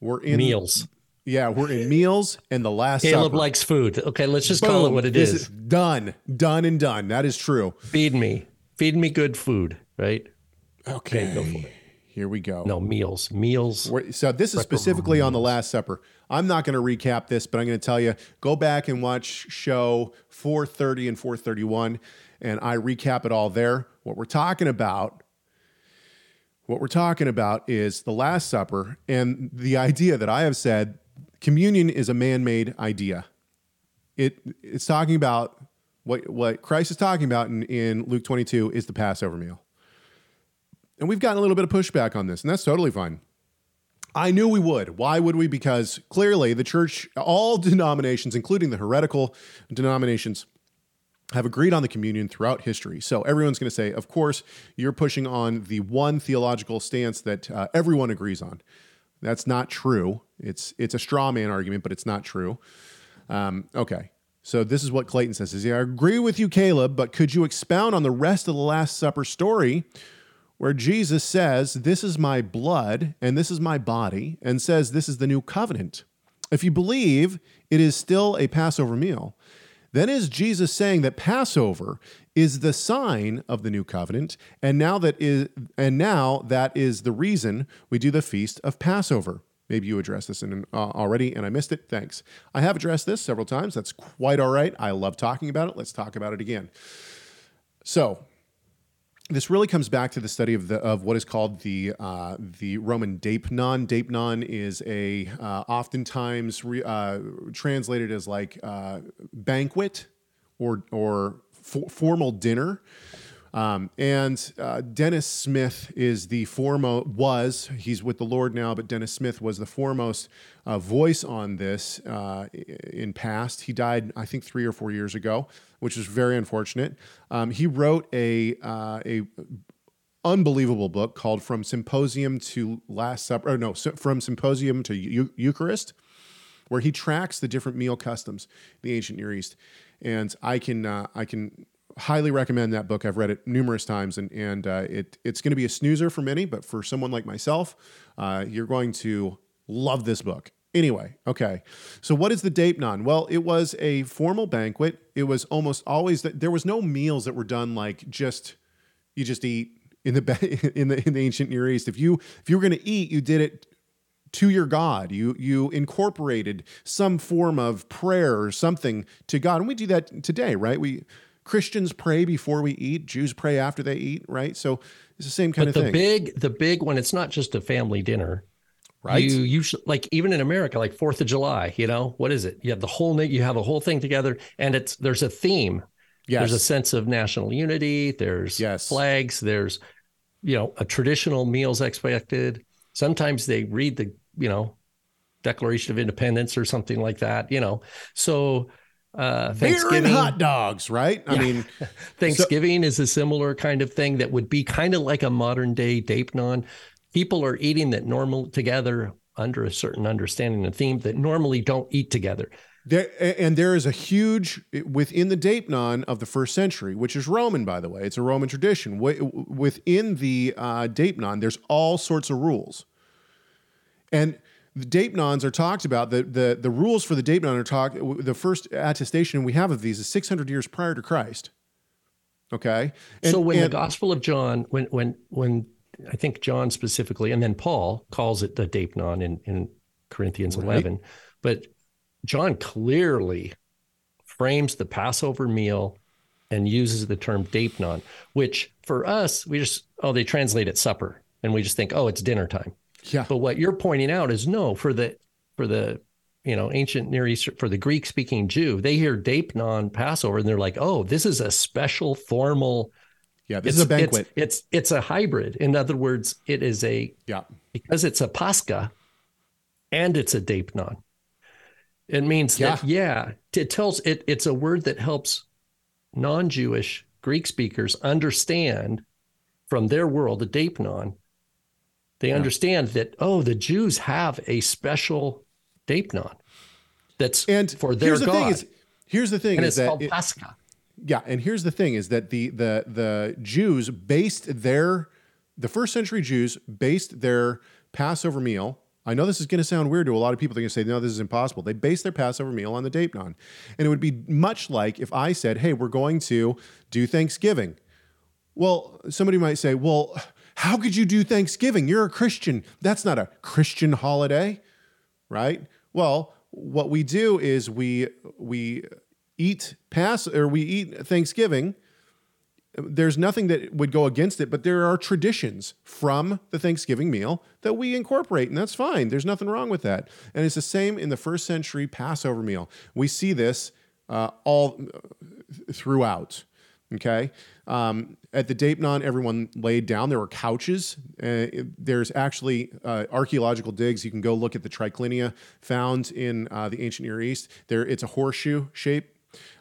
we're in meals. Yeah, we're in meals and the last. Caleb supper. likes food. Okay, let's just Boom. call it what it is. is. Done, done, and done. That is true. Feed me, feed me good food. Right. Okay. okay go for it. Here we go. No meals, meals. We're, so this is specifically on the Last Supper. I'm not going to recap this, but I'm going to tell you: go back and watch show 430 and 431, and I recap it all there. What we're talking about what we're talking about is the Last Supper and the idea that I have said communion is a man-made idea. It it's talking about what what Christ is talking about in, in Luke 22 is the Passover meal. And we've gotten a little bit of pushback on this, and that's totally fine. I knew we would. Why would we? Because clearly the church, all denominations, including the heretical denominations, have agreed on the communion throughout history. So everyone's going to say, of course, you're pushing on the one theological stance that uh, everyone agrees on. That's not true. It's it's a straw man argument, but it's not true. Um, okay. So this is what Clayton says. Is I agree with you, Caleb, but could you expound on the rest of the Last Supper story where Jesus says, This is my blood and this is my body, and says this is the new covenant? If you believe it is still a Passover meal, then is Jesus saying that Passover is the sign of the new covenant, and now that is and now that is the reason we do the feast of Passover. Maybe you addressed this in, uh, already and I missed it. Thanks. I have addressed this several times. That's quite all right. I love talking about it. Let's talk about it again. So, this really comes back to the study of the of what is called the uh, the Roman Deipnon. Deipnon is a uh, oftentimes re, uh, translated as like uh, banquet or or formal dinner. Um, and uh, Dennis Smith is the foremost, was, he's with the Lord now, but Dennis Smith was the foremost uh, voice on this uh, in past. He died, I think, three or four years ago, which is very unfortunate. Um, he wrote a, uh, a unbelievable book called From Symposium to Last Supper, or no, From Symposium to Eucharist, where he tracks the different meal customs in the ancient Near East. And I can, uh, I can highly recommend that book. I've read it numerous times, and and uh, it it's going to be a snoozer for many, but for someone like myself, uh, you're going to love this book. Anyway, okay. So what is the Deipnon? Well, it was a formal banquet. It was almost always that there was no meals that were done like just you just eat in the in the in the ancient Near East. If you if you were going to eat, you did it to your God. You you incorporated some form of prayer or something to God, and we do that today, right? We Christians pray before we eat. Jews pray after they eat, right? So it's the same kind but of the thing. big, the big one. It's not just a family dinner, right? You usually like even in America, like Fourth of July. You know what is it? You have the whole you have a whole thing together, and it's there's a theme. Yes. There's a sense of national unity. There's yes. flags. There's you know a traditional meals expected. Sometimes they read the you know Declaration of Independence or something like that. You know, so Uh, Beer and hot dogs, right? I Yeah. mean, Thanksgiving is a similar kind of thing that would be kind of like a modern day Deipnon. People are eating that normal together under a certain understanding and theme that normally don't eat together. There, and there is a huge within the Deipnon of the first century, which is Roman, by the way. It's a Roman tradition. Within the uh, Deipnon, there's all sorts of rules, and the Deipnons are talked about. the the The rules for the Deipnon are talked. The first attestation we have of these is 600 years prior to Christ. Okay, And- so when the Gospel of John, when when when I think John specifically, and then Paul calls it the Deipnon in in Corinthians Right. eleven, but John clearly frames the Passover meal and uses the term Deipnon, which for us we just oh they translate it supper, and we just think oh it's dinner time. Yeah, But what you're pointing out is no for the for the you know ancient Near East for the Greek speaking Jew, they hear Deipnon Passover and they're like, oh, this is a special formal. yeah, this it's, is a banquet. It's, it's it's a hybrid. In other words, it is a yeah, because it's a Pascha and it's a Deipnon. It means that yeah, it tells it it's a word that helps non-Jewish Greek speakers understand from their world, the Deipnon. They understand that oh, the Jews have a special Deipnon that's and for their here's the God, thing is here's the thing and is it's that called it- Pascha. Yeah, and here's the thing: is that the the the Jews based their the first century Jews based their Passover meal. I know this is going to sound weird to a lot of people. They're going to say, "No, this is impossible." They based their Passover meal on the Deipnon, and it would be much like if I said, "Hey, we're going to do Thanksgiving." Well, somebody might say, "Well, how could you do Thanksgiving? You're a Christian. That's not a Christian holiday." right? Well, what we do is we we eat pass or we eat Thanksgiving. There's nothing that would go against it, but there are traditions from the Thanksgiving meal that we incorporate, and that's fine. There's nothing wrong with that. And it's the same in the first century Passover meal. We see this uh, all throughout. Okay. Um, at the Deipnon, everyone laid down. There were couches. Uh, there's actually uh, archaeological digs. You can go look at the triclinia found in uh, the ancient Near East. There, it's a horseshoe shape.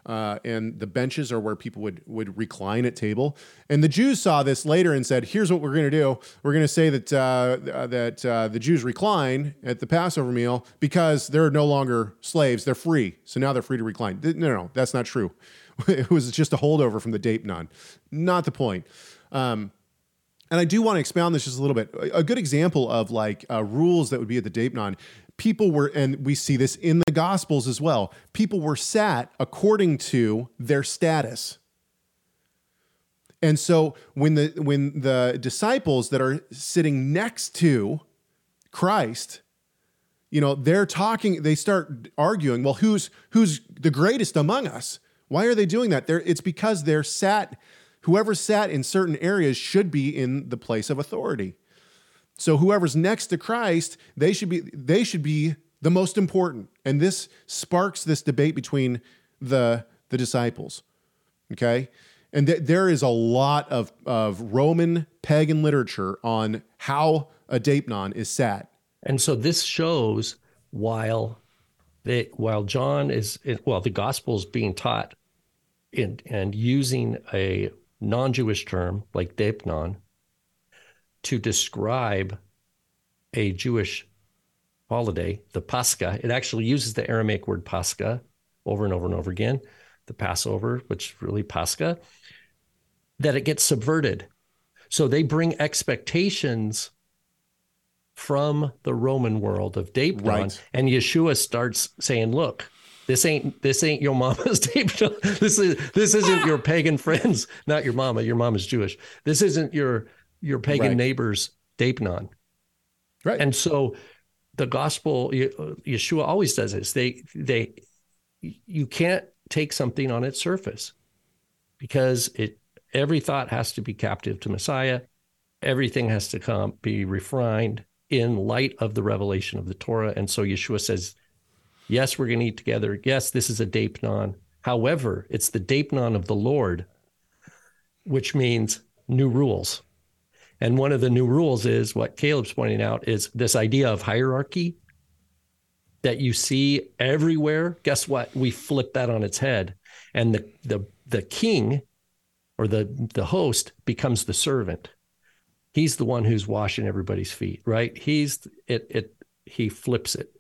Uh, and the benches are where people would would recline at table. And the Jews saw this later and said, "Here's what we're going to do. We're going to say that uh, that uh, the Jews recline at the Passover meal because they're no longer slaves; they're free. So now they're free to recline." No, no, no that's not true. it was just a holdover from the Deipnon. Not the point. Um, and I do want to expound this just a little bit. A good example of like uh, rules that would be at the Deipnon. People were, and we see this in the Gospels as well. People were sat according to their status. And so when the when the disciples that are sitting next to Christ, you know, they're talking, they start arguing, well, who's who's the greatest among us? Why are they doing that? They're, it's because they're sat, whoever sat in certain areas should be in the place of authority. So whoever's next to Christ, they should be they should be the most important. And this sparks this debate between the the disciples. Okay? And th- there is a lot of, of Roman pagan literature on how a Deipnon is sat. And so this shows while they while John is well, the gospel is being taught in, and using a non-Jewish term like Deipnon to describe a Jewish holiday, the Pascha. It actually uses the Aramaic word Pascha over and over and over again, the Passover, which is really Pascha, that it gets subverted. So they bring expectations from the Roman world of Deipnon, Right. and Yeshua starts saying, "Look, this ain't this ain't your mama's Deipnon. This is this isn't your pagan friends, not your mama. Your mama's Jewish. This isn't your your pagan Right. neighbor's Deipnon." Right. And so the gospel, uh, Yeshua always does this. They, they, you can't take something on its surface because it, every thought has to be captive to Messiah. Everything has to come, be refined in light of the revelation of the Torah. And so Yeshua says, yes, we're going to eat together. Yes, this is a Deipnon. However, it's the Deipnon of the Lord, which means new rules. And one of the new rules is what Caleb's pointing out is this idea of hierarchy. that you see everywhere, guess what? We flip that on its head. And the the the king or the the host becomes the servant. He's the one who's washing everybody's feet, right? He's it it he flips it.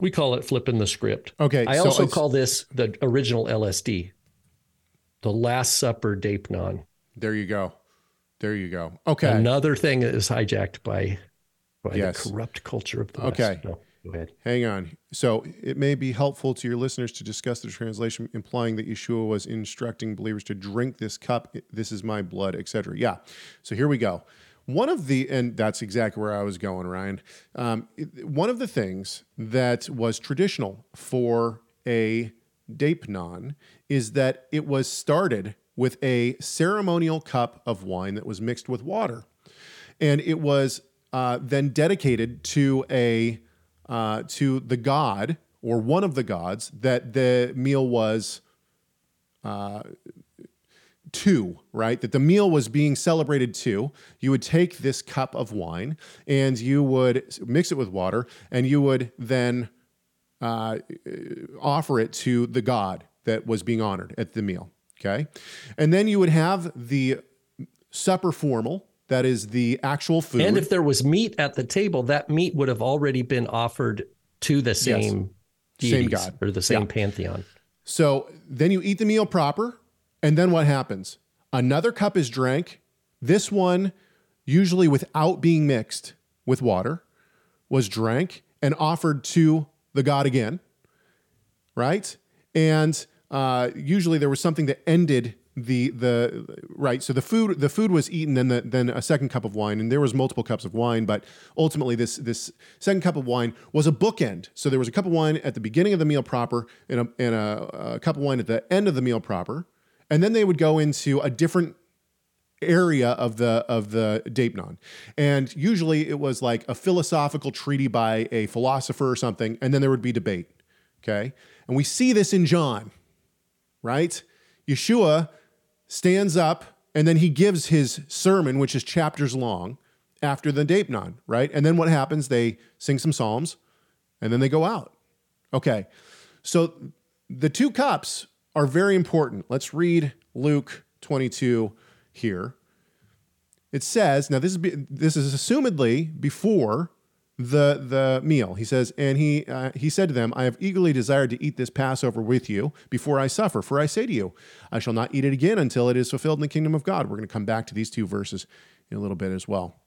We call it flipping the script. Okay. I so also call this the original LSD, the Last Supper Deipnon. There you go. There you go. Okay. Another thing that is hijacked by by Yes. the corrupt culture of the West. Okay. No, go ahead. Hang on. So it may be helpful to your listeners to discuss the translation implying that Yeshua was instructing believers to drink this cup. This is my blood, etc. Yeah. So here we go. One of the, and that's exactly where I was going, Ryan. Um, one of the things that was traditional for a deipnon is that it was started with a ceremonial cup of wine that was mixed with water and it was uh, then dedicated to a uh, to the god or one of the gods that the meal was uh, to right that the meal was being celebrated to you would take this cup of wine and you would mix it with water and you would then uh, offer it to the god that was being honored at the meal okay and then you would have the supper formal that is the actual food And if there was meat at the table, that meat would have already been offered to the same Same God. or the same Yeah. pantheon. So then you eat the meal proper, and then what happens? Another cup is drank. This one, usually without being mixed with water, was drank and offered to the god again, right? And uh, usually there was something that ended the the right. So the food the food was eaten, then the, then a second cup of wine, and there was multiple cups of wine, but ultimately this this second cup of wine was a bookend. So there was a cup of wine at the beginning of the meal proper, and a and a, a cup of wine at the end of the meal proper, and then they would go into a different area of the of the Deipnon. And usually it was like a philosophical treaty by a philosopher or something, and then there would be debate. Okay. And we see this in John, right? Yeshua stands up and then he gives his sermon, which is chapters long, after the Deipnon, right? And then what happens? They sing some psalms and then they go out. Okay. So the two cups are very important. Let's read Luke 22 here. It says, now this is this is assumedly before the the meal. He says, and he uh, he said to them, I have eagerly desired to eat this Passover with you before I suffer. For I say to you, I shall not eat it again until it is fulfilled in the kingdom of God. We're going to come back to these two verses in a little bit as well.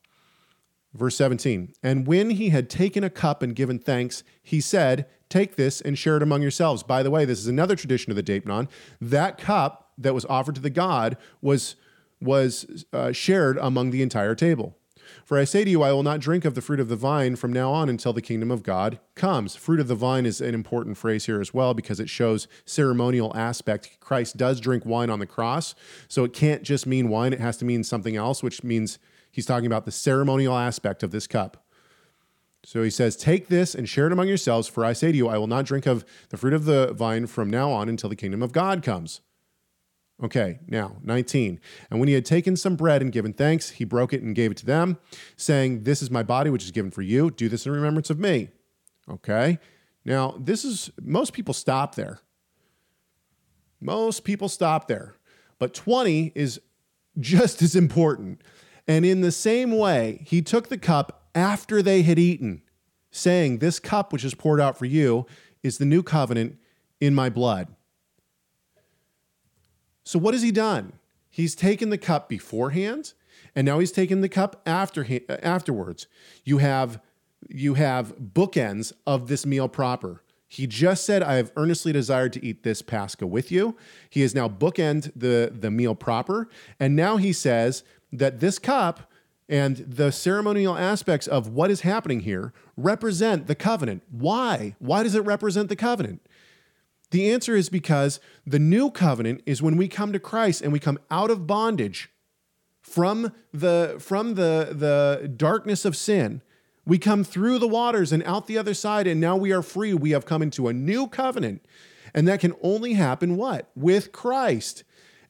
Verse 17, and when he had taken a cup and given thanks, he said, Take this and share it among yourselves. By the way, this is another tradition of the Deipnon. That cup that was offered to the god was, was uh, shared among the entire table. For I say to you, I will not drink of the fruit of the vine from now on until the kingdom of God comes. Fruit of the vine is an important phrase here as well because it shows ceremonial aspect. Christ does drink wine on the cross, so it can't just mean wine, it has to mean something else, which means he's talking about the ceremonial aspect of this cup. So he says, Take this and share it among yourselves, for I say to you, I will not drink of the fruit of the vine from now on until the kingdom of God comes. Okay, now 19. And when he had taken some bread and given thanks, he broke it and gave it to them, saying, This is my body, which is given for you. Do this in remembrance of me. Okay, now this is, most people stop there. Most people stop there. But 20 is just as important. And in the same way, he took the cup after they had eaten, saying, This cup which is poured out for you is the new covenant in my blood. So, what has he done? He's taken the cup beforehand, and now he's taken the cup after afterwards. You have you have bookends of this meal proper. He just said, I have earnestly desired to eat this Pascha with you. He has now bookend the, the meal proper. And now he says that this cup and the ceremonial aspects of what is happening here represent the covenant. Why? Why does it represent the covenant? The answer is because the new covenant is when we come to Christ and we come out of bondage from the from the the darkness of sin. We come through the waters and out the other side and now we are free. We have come into a new covenant. And that can only happen what? With Christ.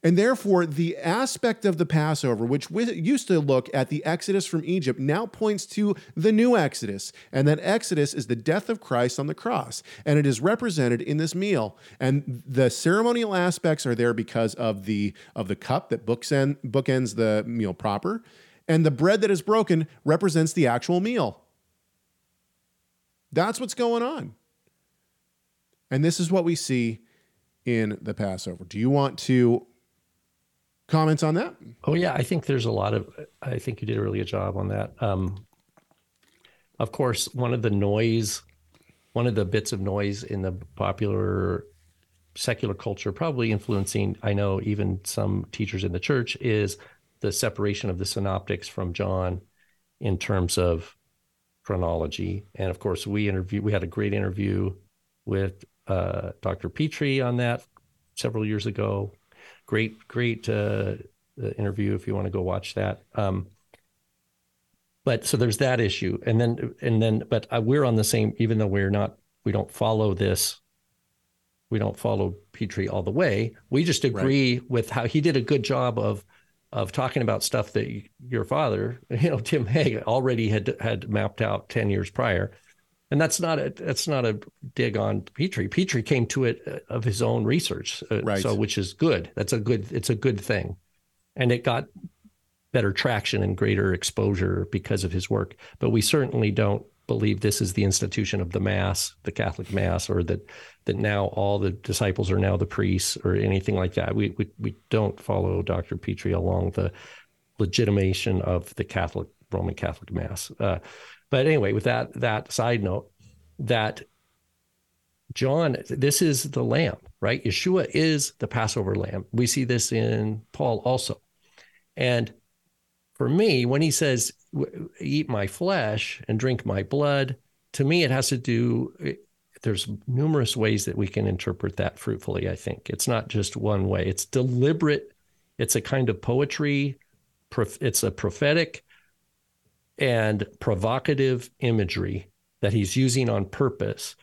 And therefore, the aspect of the Passover, which used to look at the Exodus from Egypt, now points to the new Exodus. And that Exodus is the death of Christ on the cross. And it is represented in this meal. And the ceremonial aspects are there because of the, of the cup that bookend, bookends the meal proper. And the bread that is broken represents the actual meal. That's what's going on. And this is what we see in the Passover. Do you want to comments on that? Oh yeah, I think there's a lot of. I think you did a really good job on that. Um, of course, one of the noise, one of the bits of noise in the popular secular culture, probably influencing, I know, even some teachers in the church, is the separation of the synoptics from John in terms of chronology. And of course, we interview. We had a great interview with uh, Dr. Pitre on that several years ago great, great uh, uh, interview if you want to go watch that. Um, but so there's that issue, and then and then, but uh, we're on the same. Even though we're not, we don't follow this. We don't follow Pitre all the way. We just agree right. with how he did a good job of of talking about stuff that your father, you know, Tim Hegg, already had had mapped out ten years prior and that's not a that's not a dig on Pitre. Pitre came to it uh, of his own research, uh, right. so which is good. That's a good it's a good thing, and it got better traction and greater exposure because of his work. But we certainly don't believe this is the institution of the mass, the Catholic mass, or that that now all the disciples are now the priests or anything like that. We we we don't follow Dr. Pitre along the legitimation of the Catholic Roman Catholic mass. Uh, but anyway, with that that side note, that John, this is the lamb, right? Yeshua is the Passover lamb. We see this in Paul also. And for me, when he says, eat my flesh and drink my blood, to me, it has to do, there's numerous ways that we can interpret that fruitfully, I think. It's not just one way, it's deliberate, it's a kind of poetry, it's a prophetic and provocative imagery that he's using on purpose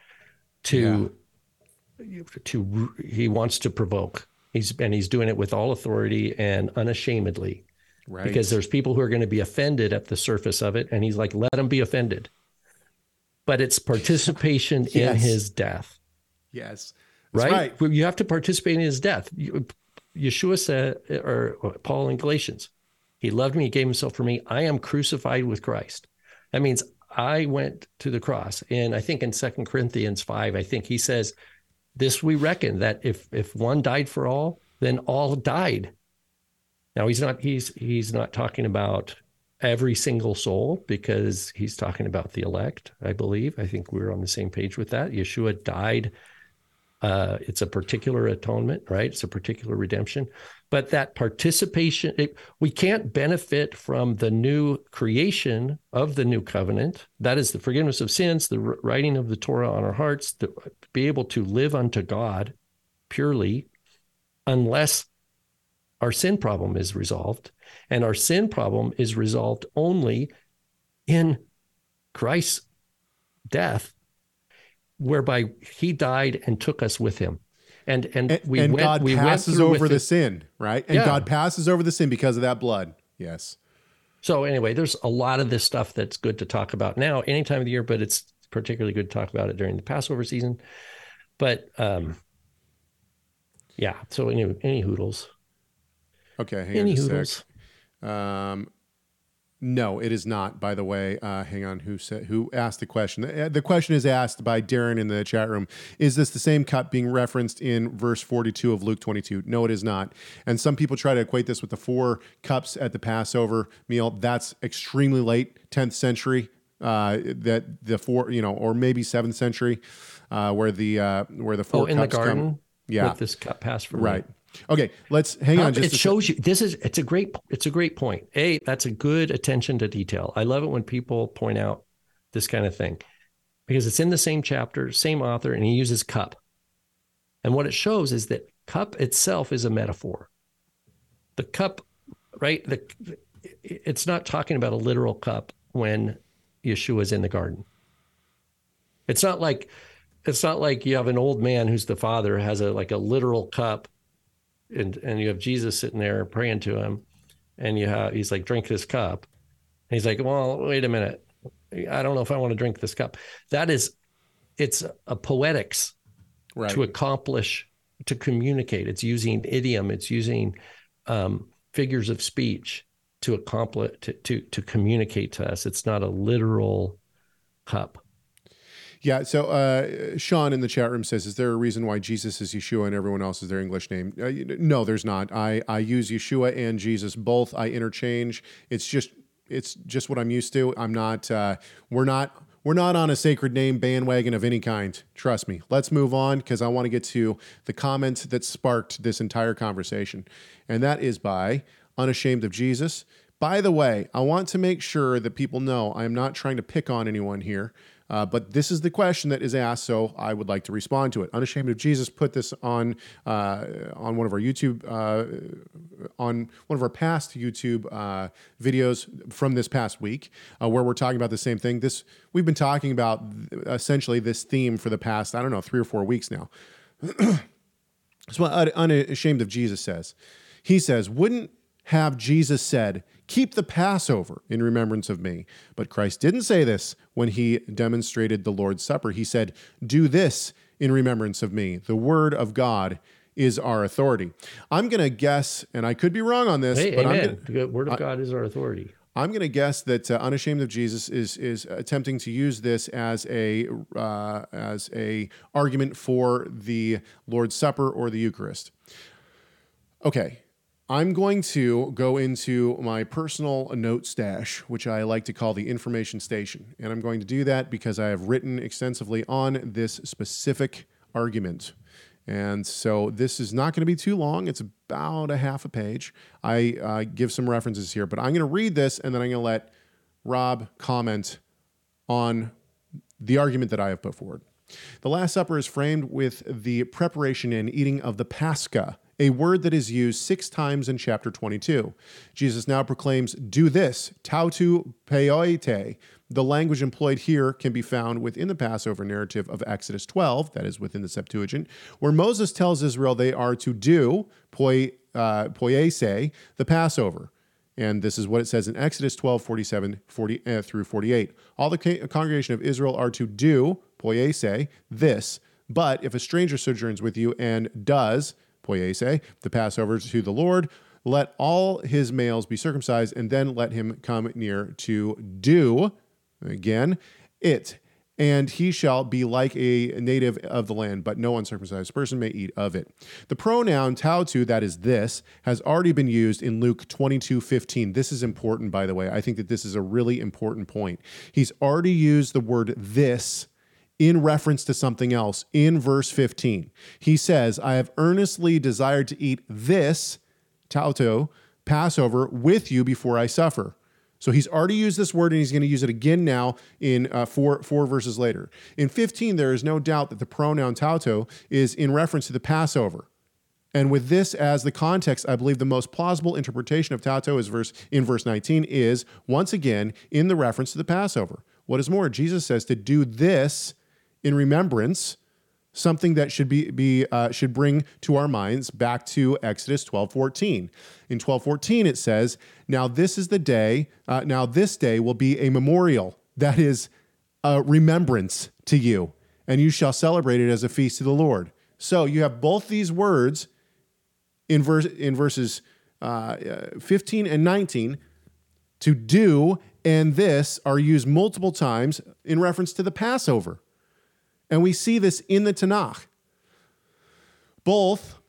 to yeah. to he wants to provoke he's and he's doing it with all authority and unashamedly right because there's people who are going to be offended at the surface of it and he's like let them be offended but it's participation yes. in his death yes right? right? you have to participate in his death yeshua said or paul in galatians he loved me. He gave himself for me. I am crucified with Christ. That means I went to the cross. And I think in Second Corinthians 5, I think he says, This we reckon that if if one died for all, then all died. Now he's not he's he's not talking about every single soul because he's talking about the elect, I believe. I think we're on the same page with that. Yeshua died. Uh, it's a particular atonement, right? It's a particular redemption. But that participation it, we can't benefit from the new creation of the new covenant. That is the forgiveness of sins the writing of the torah on our hearts to be able to live unto god purely unless our sin problem is resolved. And our sin problem is resolved only in christ's death whereby he died and took us with him and and, we and went, God we passes over the it. sin, right? And yeah. God passes over the sin because of that blood. Yes. So anyway, there's a lot of this stuff that's good to talk about now, any time of the year, but it's particularly good to talk about it during the Passover season. But um, yeah. So any any hoodles. Okay, hang any on a hoodles. sec. Um, no, it is not. By the way, uh, hang on. Who said? Who asked the question? The, the, question is asked by Darren in the chat room. Is this the same cup being referenced in verse forty-two of Luke twenty-two? No, it is not. And some people try to equate this with the four cups at the Passover meal. That's extremely late, tenth century. Uh, that the four, you know, or maybe seventh century, uh, where the uh, where the four oh, in cups the garden. Come. Yeah, with this cup passed from right. Me. Okay, let's hang on. Just it shows you this is it's a great it's a great point. A that's a good attention to detail. I love it when people point out this kind of thing because it's in the same chapter, same author, and he uses cup. And what it shows is that cup itself is a metaphor. The cup, right? The it's not talking about a literal cup when Yeshua is in the garden. It's not like it's not like you have an old man who's the father has a like a literal cup and and you have Jesus sitting there praying to him, and you have he's like, drink this cup. And he's like, well, wait a minute, I don't know if I want to drink this cup. That is, it's a poetics Right. to accomplish to communicate. It's using idiom. It's using um, figures of speech to accomplish to, to to communicate to us. It's not a literal cup. Yeah. So uh, Sean in the chat room says, "Is there a reason why Jesus is Yeshua and everyone else is their English name?" Uh, no, there's not. I I use Yeshua and Jesus both. I interchange. It's just it's just what I'm used to. I'm not. Uh, we're not. We're not on a sacred name bandwagon of any kind. Trust me. Let's move on because I want to get to the comment that sparked this entire conversation, and that is by unashamed of Jesus. By the way, I want to make sure that people know I am not trying to pick on anyone here. Uh, but this is the question that is asked, so I would like to respond to it. Unashamed of Jesus put this on uh, on one of our YouTube uh, on one of our past YouTube uh, videos from this past week, uh, where we're talking about the same thing. This we've been talking about essentially this theme for the past I don't know three or four weeks now. so unashamed of Jesus says, he says, wouldn't have Jesus said, Keep the Passover in remembrance of me. But Christ didn't say this when he demonstrated the Lord's Supper. He said, Do this in remembrance of me. The word of God is our authority. I'm going to guess, and I could be wrong on this, Hey, but I'm amen. gonna, The word of God is our authority. I'm going to guess that uh, unashamed of Jesus is is attempting to use this as a uh, as a argument for the Lord's Supper or the Eucharist. Okay, I'm going to go into my personal note stash, which I like to call the information station. And I'm going to do that because I have written extensively on this specific argument. And so this is not going to be too long. It's about a half a page. I uh, give some references here, but I'm going to read this and then I'm going to let Rob comment on the argument that I have put forward. The Last Supper is framed with the preparation and eating of the Pascha, a word that is used six times in chapter 22. Jesus now proclaims, Do this, tautu peoite. The language employed here can be found within the Passover narrative of Exodus 12, that is within the Septuagint, where Moses tells Israel they are to do, poi, uh, the Passover. And this is what it says in Exodus 12, 47 40, uh, through 48. All the ca- congregation of Israel are to do, poiese, this. But if a stranger sojourns with you and does, poiese, the Passover to the Lord, let all his males be circumcised, and then let him come near to do, again, it. And he shall be like a native of the land, but no uncircumcised person may eat of it. The pronoun tautu, that is this, has already been used in Luke 22 15. This is important, by the way. I think that this is a really important point. He's already used the word this in reference to something else in verse 15. He says, I have earnestly desired to eat this, tauto, Passover, with you before I suffer. So he's already used this word and he's going to use it again now in uh, four, four verses later. In 15, there is no doubt that the pronoun tauto is in reference to the Passover. And with this as the context, I believe the most plausible interpretation of tauto is verse in verse 19 is once again in the reference to the Passover. What is more, Jesus says to do this in remembrance, something that should be, be uh, should bring to our minds back to Exodus 12, 14. In 12, 14, it says, Now this is the day, uh, now this day will be a memorial, that is a remembrance to you, and you shall celebrate it as a feast to the Lord. So you have both these words in verse in verses uh, 15 and 19 to do and this are used multiple times in reference to the Passover. And we see this in the Tanakh. Both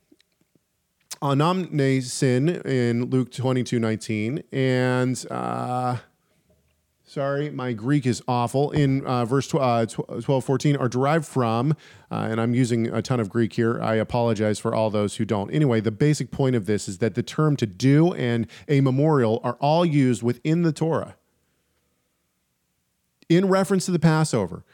anamnesin in Luke 22 19 and uh, sorry, my Greek is awful. In uh, verse tw- uh, 12, 14 are derived from, uh, and I'm using a ton of Greek here. I apologize for all those who don't. Anyway, the basic point of this is that the term to do and a memorial are all used within the Torah in reference to the Passover.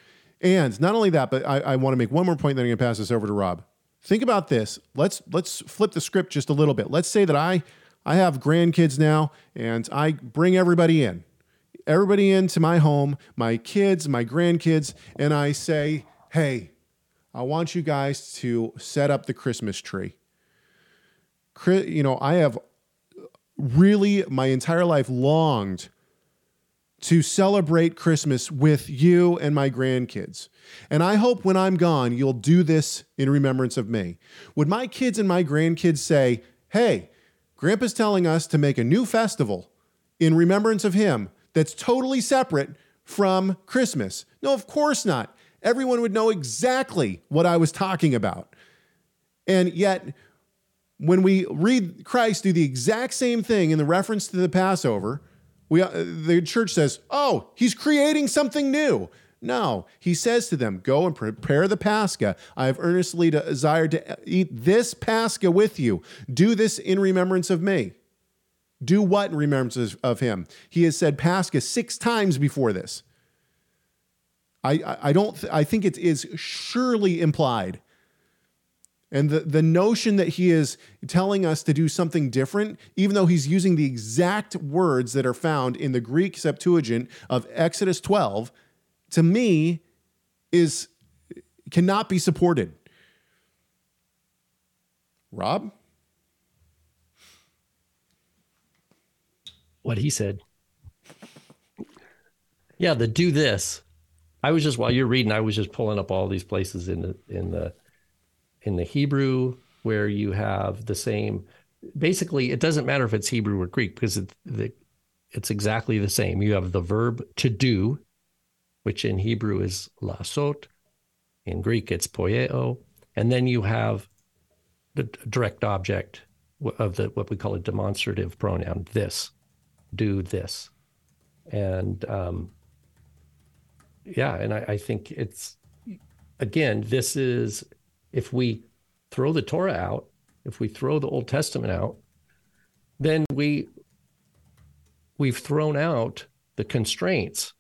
And not only that, but I, I want to make one more point, then I'm going to pass this over to Rob. Think about this. Let's let's flip the script just a little bit. Let's say that I I have grandkids now, and I bring everybody in everybody into my home, my kids, my grandkids, and I say, hey, I want you guys to set up the Christmas tree. you know, I have really my entire life longed to celebrate Christmas with you and my grandkids. And I hope when I'm gone, you'll do this in remembrance of me. Would my kids and my grandkids say, hey, Grandpa's telling us to make a new festival in remembrance of him that's totally separate from Christmas? No, of course not. Everyone would know exactly what I was talking about. And yet, when we read Christ do the exact same thing in the reference to the Passover, we, uh, the church says, oh, he's creating something new. No, he says to them, Go and prepare the Pascha. I have earnestly desired to eat this Pascha with you. Do this in remembrance of me. Do what in remembrance of him? He has said Pascha six times before this. I, I don't, I think it is surely implied and the, the notion that he is telling us to do something different, even though he's using the exact words that are found in the Greek Septuagint of Exodus 12, to me is cannot be supported. Rob? What he said. Yeah, the do this. I was just while you're reading, I was just pulling up all these places in the in the in the Hebrew where you have the same. Basically, it doesn't matter if it's Hebrew or Greek because it, the, it's exactly the same. You have the verb to do, which in Hebrew is lasot, in Greek it's poieo, and then you have the direct object of the what we call a demonstrative pronoun. This, do this, and um, yeah, and I, I think it's again, this is if we throw the Torah out, if we throw the Old Testament out, then we we've thrown out the constraints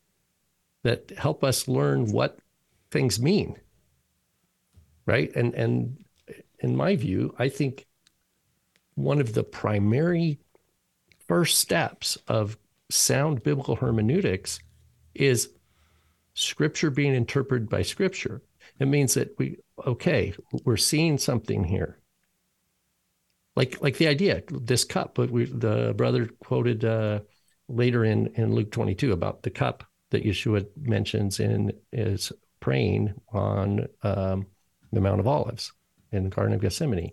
that help us learn what things mean. Right? And and in my view, I think one of the primary first steps of sound biblical hermeneutics is scripture being interpreted by scripture. It means that we okay, we're seeing something here. Like like the idea, this cup. But we, the brother quoted uh, later in in Luke 22 about the cup that Yeshua mentions in is praying on um, the Mount of Olives in the Garden of Gethsemane.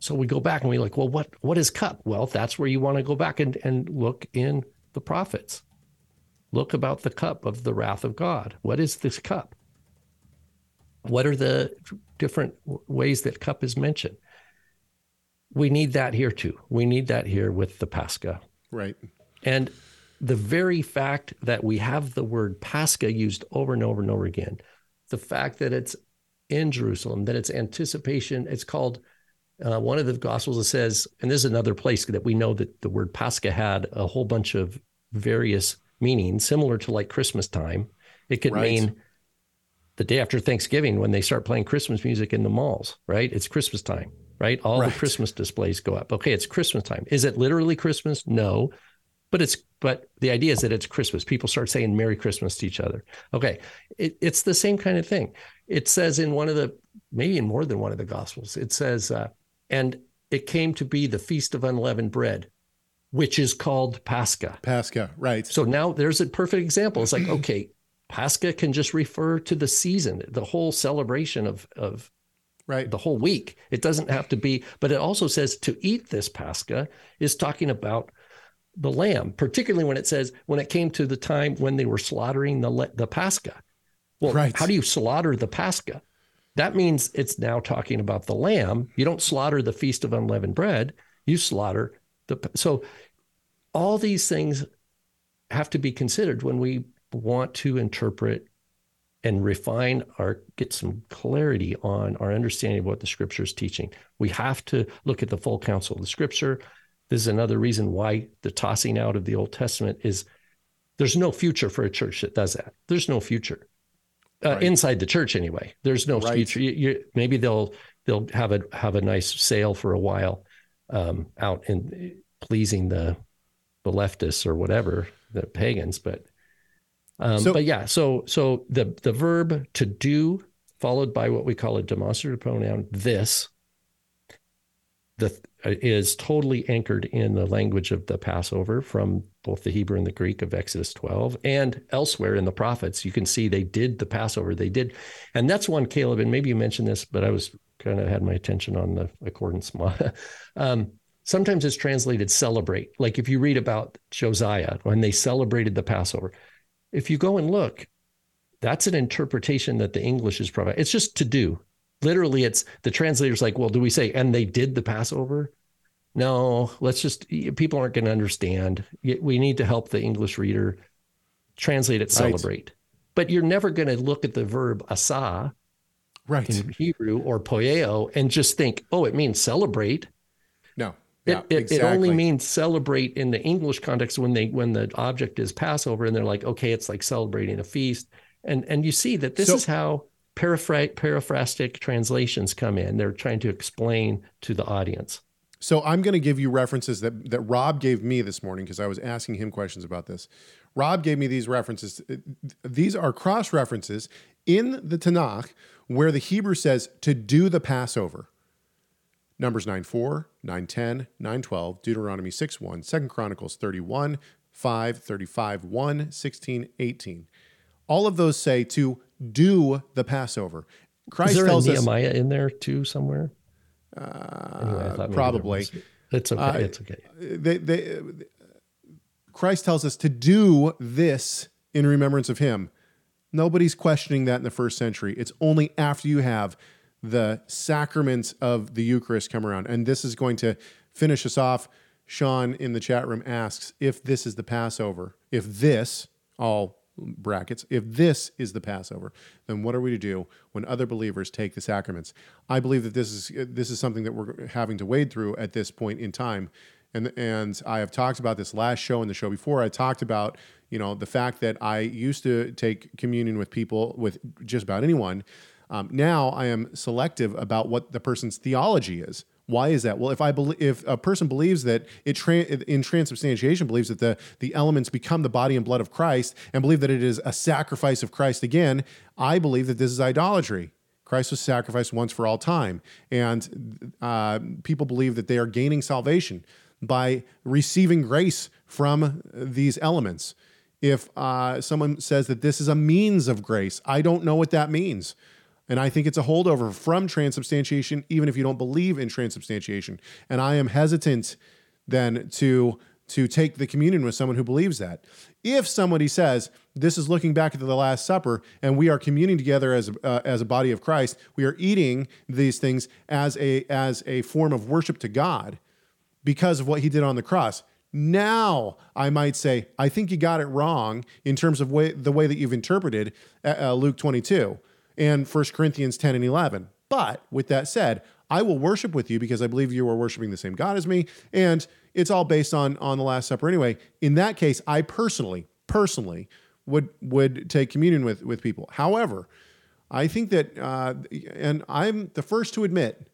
So we go back and we like, well, what what is cup? Well, that's where you want to go back and, and look in the prophets. Look about the cup of the wrath of God. What is this cup? What are the different ways that cup is mentioned? We need that here too. We need that here with the Pascha. Right. And the very fact that we have the word Pascha used over and over and over again, the fact that it's in Jerusalem, that it's anticipation, it's called uh, one of the Gospels that says, and this is another place that we know that the word Pascha had a whole bunch of various meanings, similar to like Christmas time. It could right. mean the day after Thanksgiving when they start playing Christmas music in the malls, right? It's Christmas time, right? All right. the Christmas displays go up. Okay, it's Christmas time. Is it literally Christmas? No. But it's but the idea is that it's Christmas. People start saying Merry Christmas to each other. Okay. It, it's the same kind of thing. It says in one of the maybe in more than one of the gospels, it says, uh, and it came to be the feast of unleavened bread, which is called Pascha. Pascha, right. So now there's a perfect example. It's like, okay, Pascha can just refer to the season, the whole celebration of of right the whole week. It doesn't have to be, but it also says to eat this Pascha is talking about the lamb, particularly when it says when it came to the time when they were slaughtering the the Pascha. Well, right. how do you slaughter the Pascha? That means it's now talking about the lamb. You don't slaughter the feast of unleavened bread. You slaughter the so all these things have to be considered when we want to interpret and refine our get some clarity on our understanding of what the scripture is teaching. We have to look at the full counsel of the scripture. This is another reason why the tossing out of the Old Testament is there's no future for a church that does that. There's no future. Uh, right. inside the church anyway. There's no right. future. You, you, maybe they'll they'll have a have a nice sale for a while um, out in pleasing the the leftists or whatever the pagans, but um, so, but yeah, so so the the verb to do followed by what we call a demonstrative pronoun this the is totally anchored in the language of the Passover from both the Hebrew and the Greek of Exodus 12 and elsewhere in the prophets. You can see they did the Passover. They did, and that's one Caleb. And maybe you mentioned this, but I was kind of had my attention on the accordance. um, sometimes it's translated celebrate. Like if you read about Josiah when they celebrated the Passover, if you go and look, that's an interpretation that the English is providing. It's just to do. Literally it's the translator's like well do we say and they did the passover? No let's just people aren't going to understand we need to help the english reader translate it celebrate. Right. but you're never going to look at the verb asa right. in hebrew or poieo and just think oh it means celebrate. No yeah, it, it, exactly. it only means celebrate in the english context when they when the object is passover and they're like okay it's like celebrating a feast and and you see that this so, is how paraphrastic, paraphrastic translations come in. They're trying to explain to the audience. So I'm going to give you references that that Rob gave me this morning because I was asking him questions about this. Rob gave me these references. These are cross references in the Tanakh where the Hebrew says to do the Passover. Numbers 9 4, 9 10, 9 12, Deuteronomy 6 1, 2 Chronicles 31, 5, 35, 1, 16, 18. All of those say to do the Passover. Christ Is there tells a Nehemiah us, in there too somewhere? Uh, anyway, probably. It's okay. Uh, it's okay. They, they, Christ tells us to do this in remembrance of Him. Nobody's questioning that in the first century. It's only after you have the sacraments of the Eucharist come around. And this is going to finish us off. Sean in the chat room asks if this is the Passover. If this, all brackets, if this is the Passover, then what are we to do when other believers take the sacraments? I believe that this is this is something that we're having to wade through at this point in time. And and I have talked about this last show and the show before. I talked about, you know, the fact that I used to take communion with people with just about anyone. Um, now I am selective about what the person's theology is. Why is that? Well, if I believe, if a person believes that it tra- in transubstantiation believes that the the elements become the body and blood of Christ and believe that it is a sacrifice of Christ again, I believe that this is idolatry. Christ was sacrificed once for all time, and uh, people believe that they are gaining salvation by receiving grace from these elements. If uh, someone says that this is a means of grace, I don't know what that means. And I think it's a holdover from transubstantiation, even if you don't believe in transubstantiation. And I am hesitant then to to take the communion with someone who believes that. If somebody says this is looking back at the Last Supper and we are communing together as a, uh, as a body of Christ, we are eating these things as a as a form of worship to God because of what He did on the cross. Now, I might say, I think you got it wrong in terms of way, the way that you've interpreted uh, uh Luke 22 and 1 Corinthians 10 and 11. But with that said, I will worship with you because I believe you are worshiping the same God as me. And it's all based on, on the Last Supper anyway. In that case, I personally, personally would, would take communion with, with people. However, I think that, uh, and I'm the first to admit,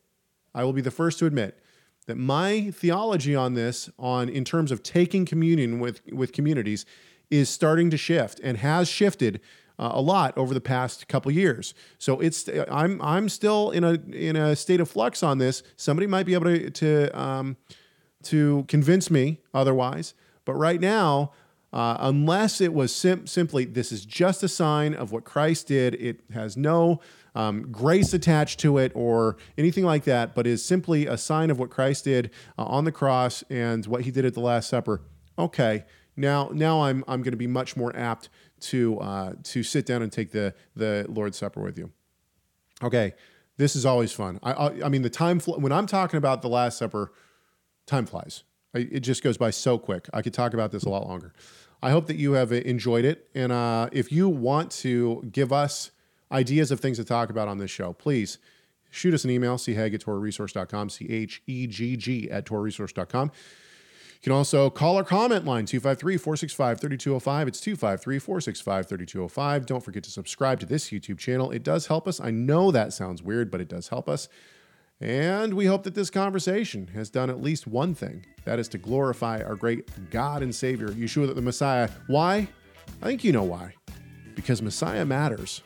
I will be the first to admit that my theology on this, on in terms of taking communion with, with communities, is starting to shift and has shifted uh, a lot over the past couple years. So it's I'm I'm still in a in a state of flux on this. Somebody might be able to to um, to convince me otherwise, but right now. Uh, unless it was sim- simply, this is just a sign of what Christ did. It has no um, grace attached to it or anything like that, but is simply a sign of what Christ did uh, on the cross and what he did at the Last Supper. Okay, now now I'm I'm going to be much more apt to uh, to sit down and take the the Lord's Supper with you. Okay, this is always fun. I I, I mean the time fl- when I'm talking about the Last Supper, time flies. I, it just goes by so quick. I could talk about this a lot longer. I hope that you have enjoyed it, and uh, if you want to give us ideas of things to talk about on this show, please shoot us an email, chegg at torahresource.com, C-H-E-G-G at torahresource.com. You can also call our comment line, 253 465 3205. It's 253 465 3205. Don't forget to subscribe to this YouTube channel. It does help us. I know that sounds weird, but it does help us. And we hope that this conversation has done at least one thing that is to glorify our great God and Savior, Yeshua the Messiah. Why? I think you know why. Because Messiah matters.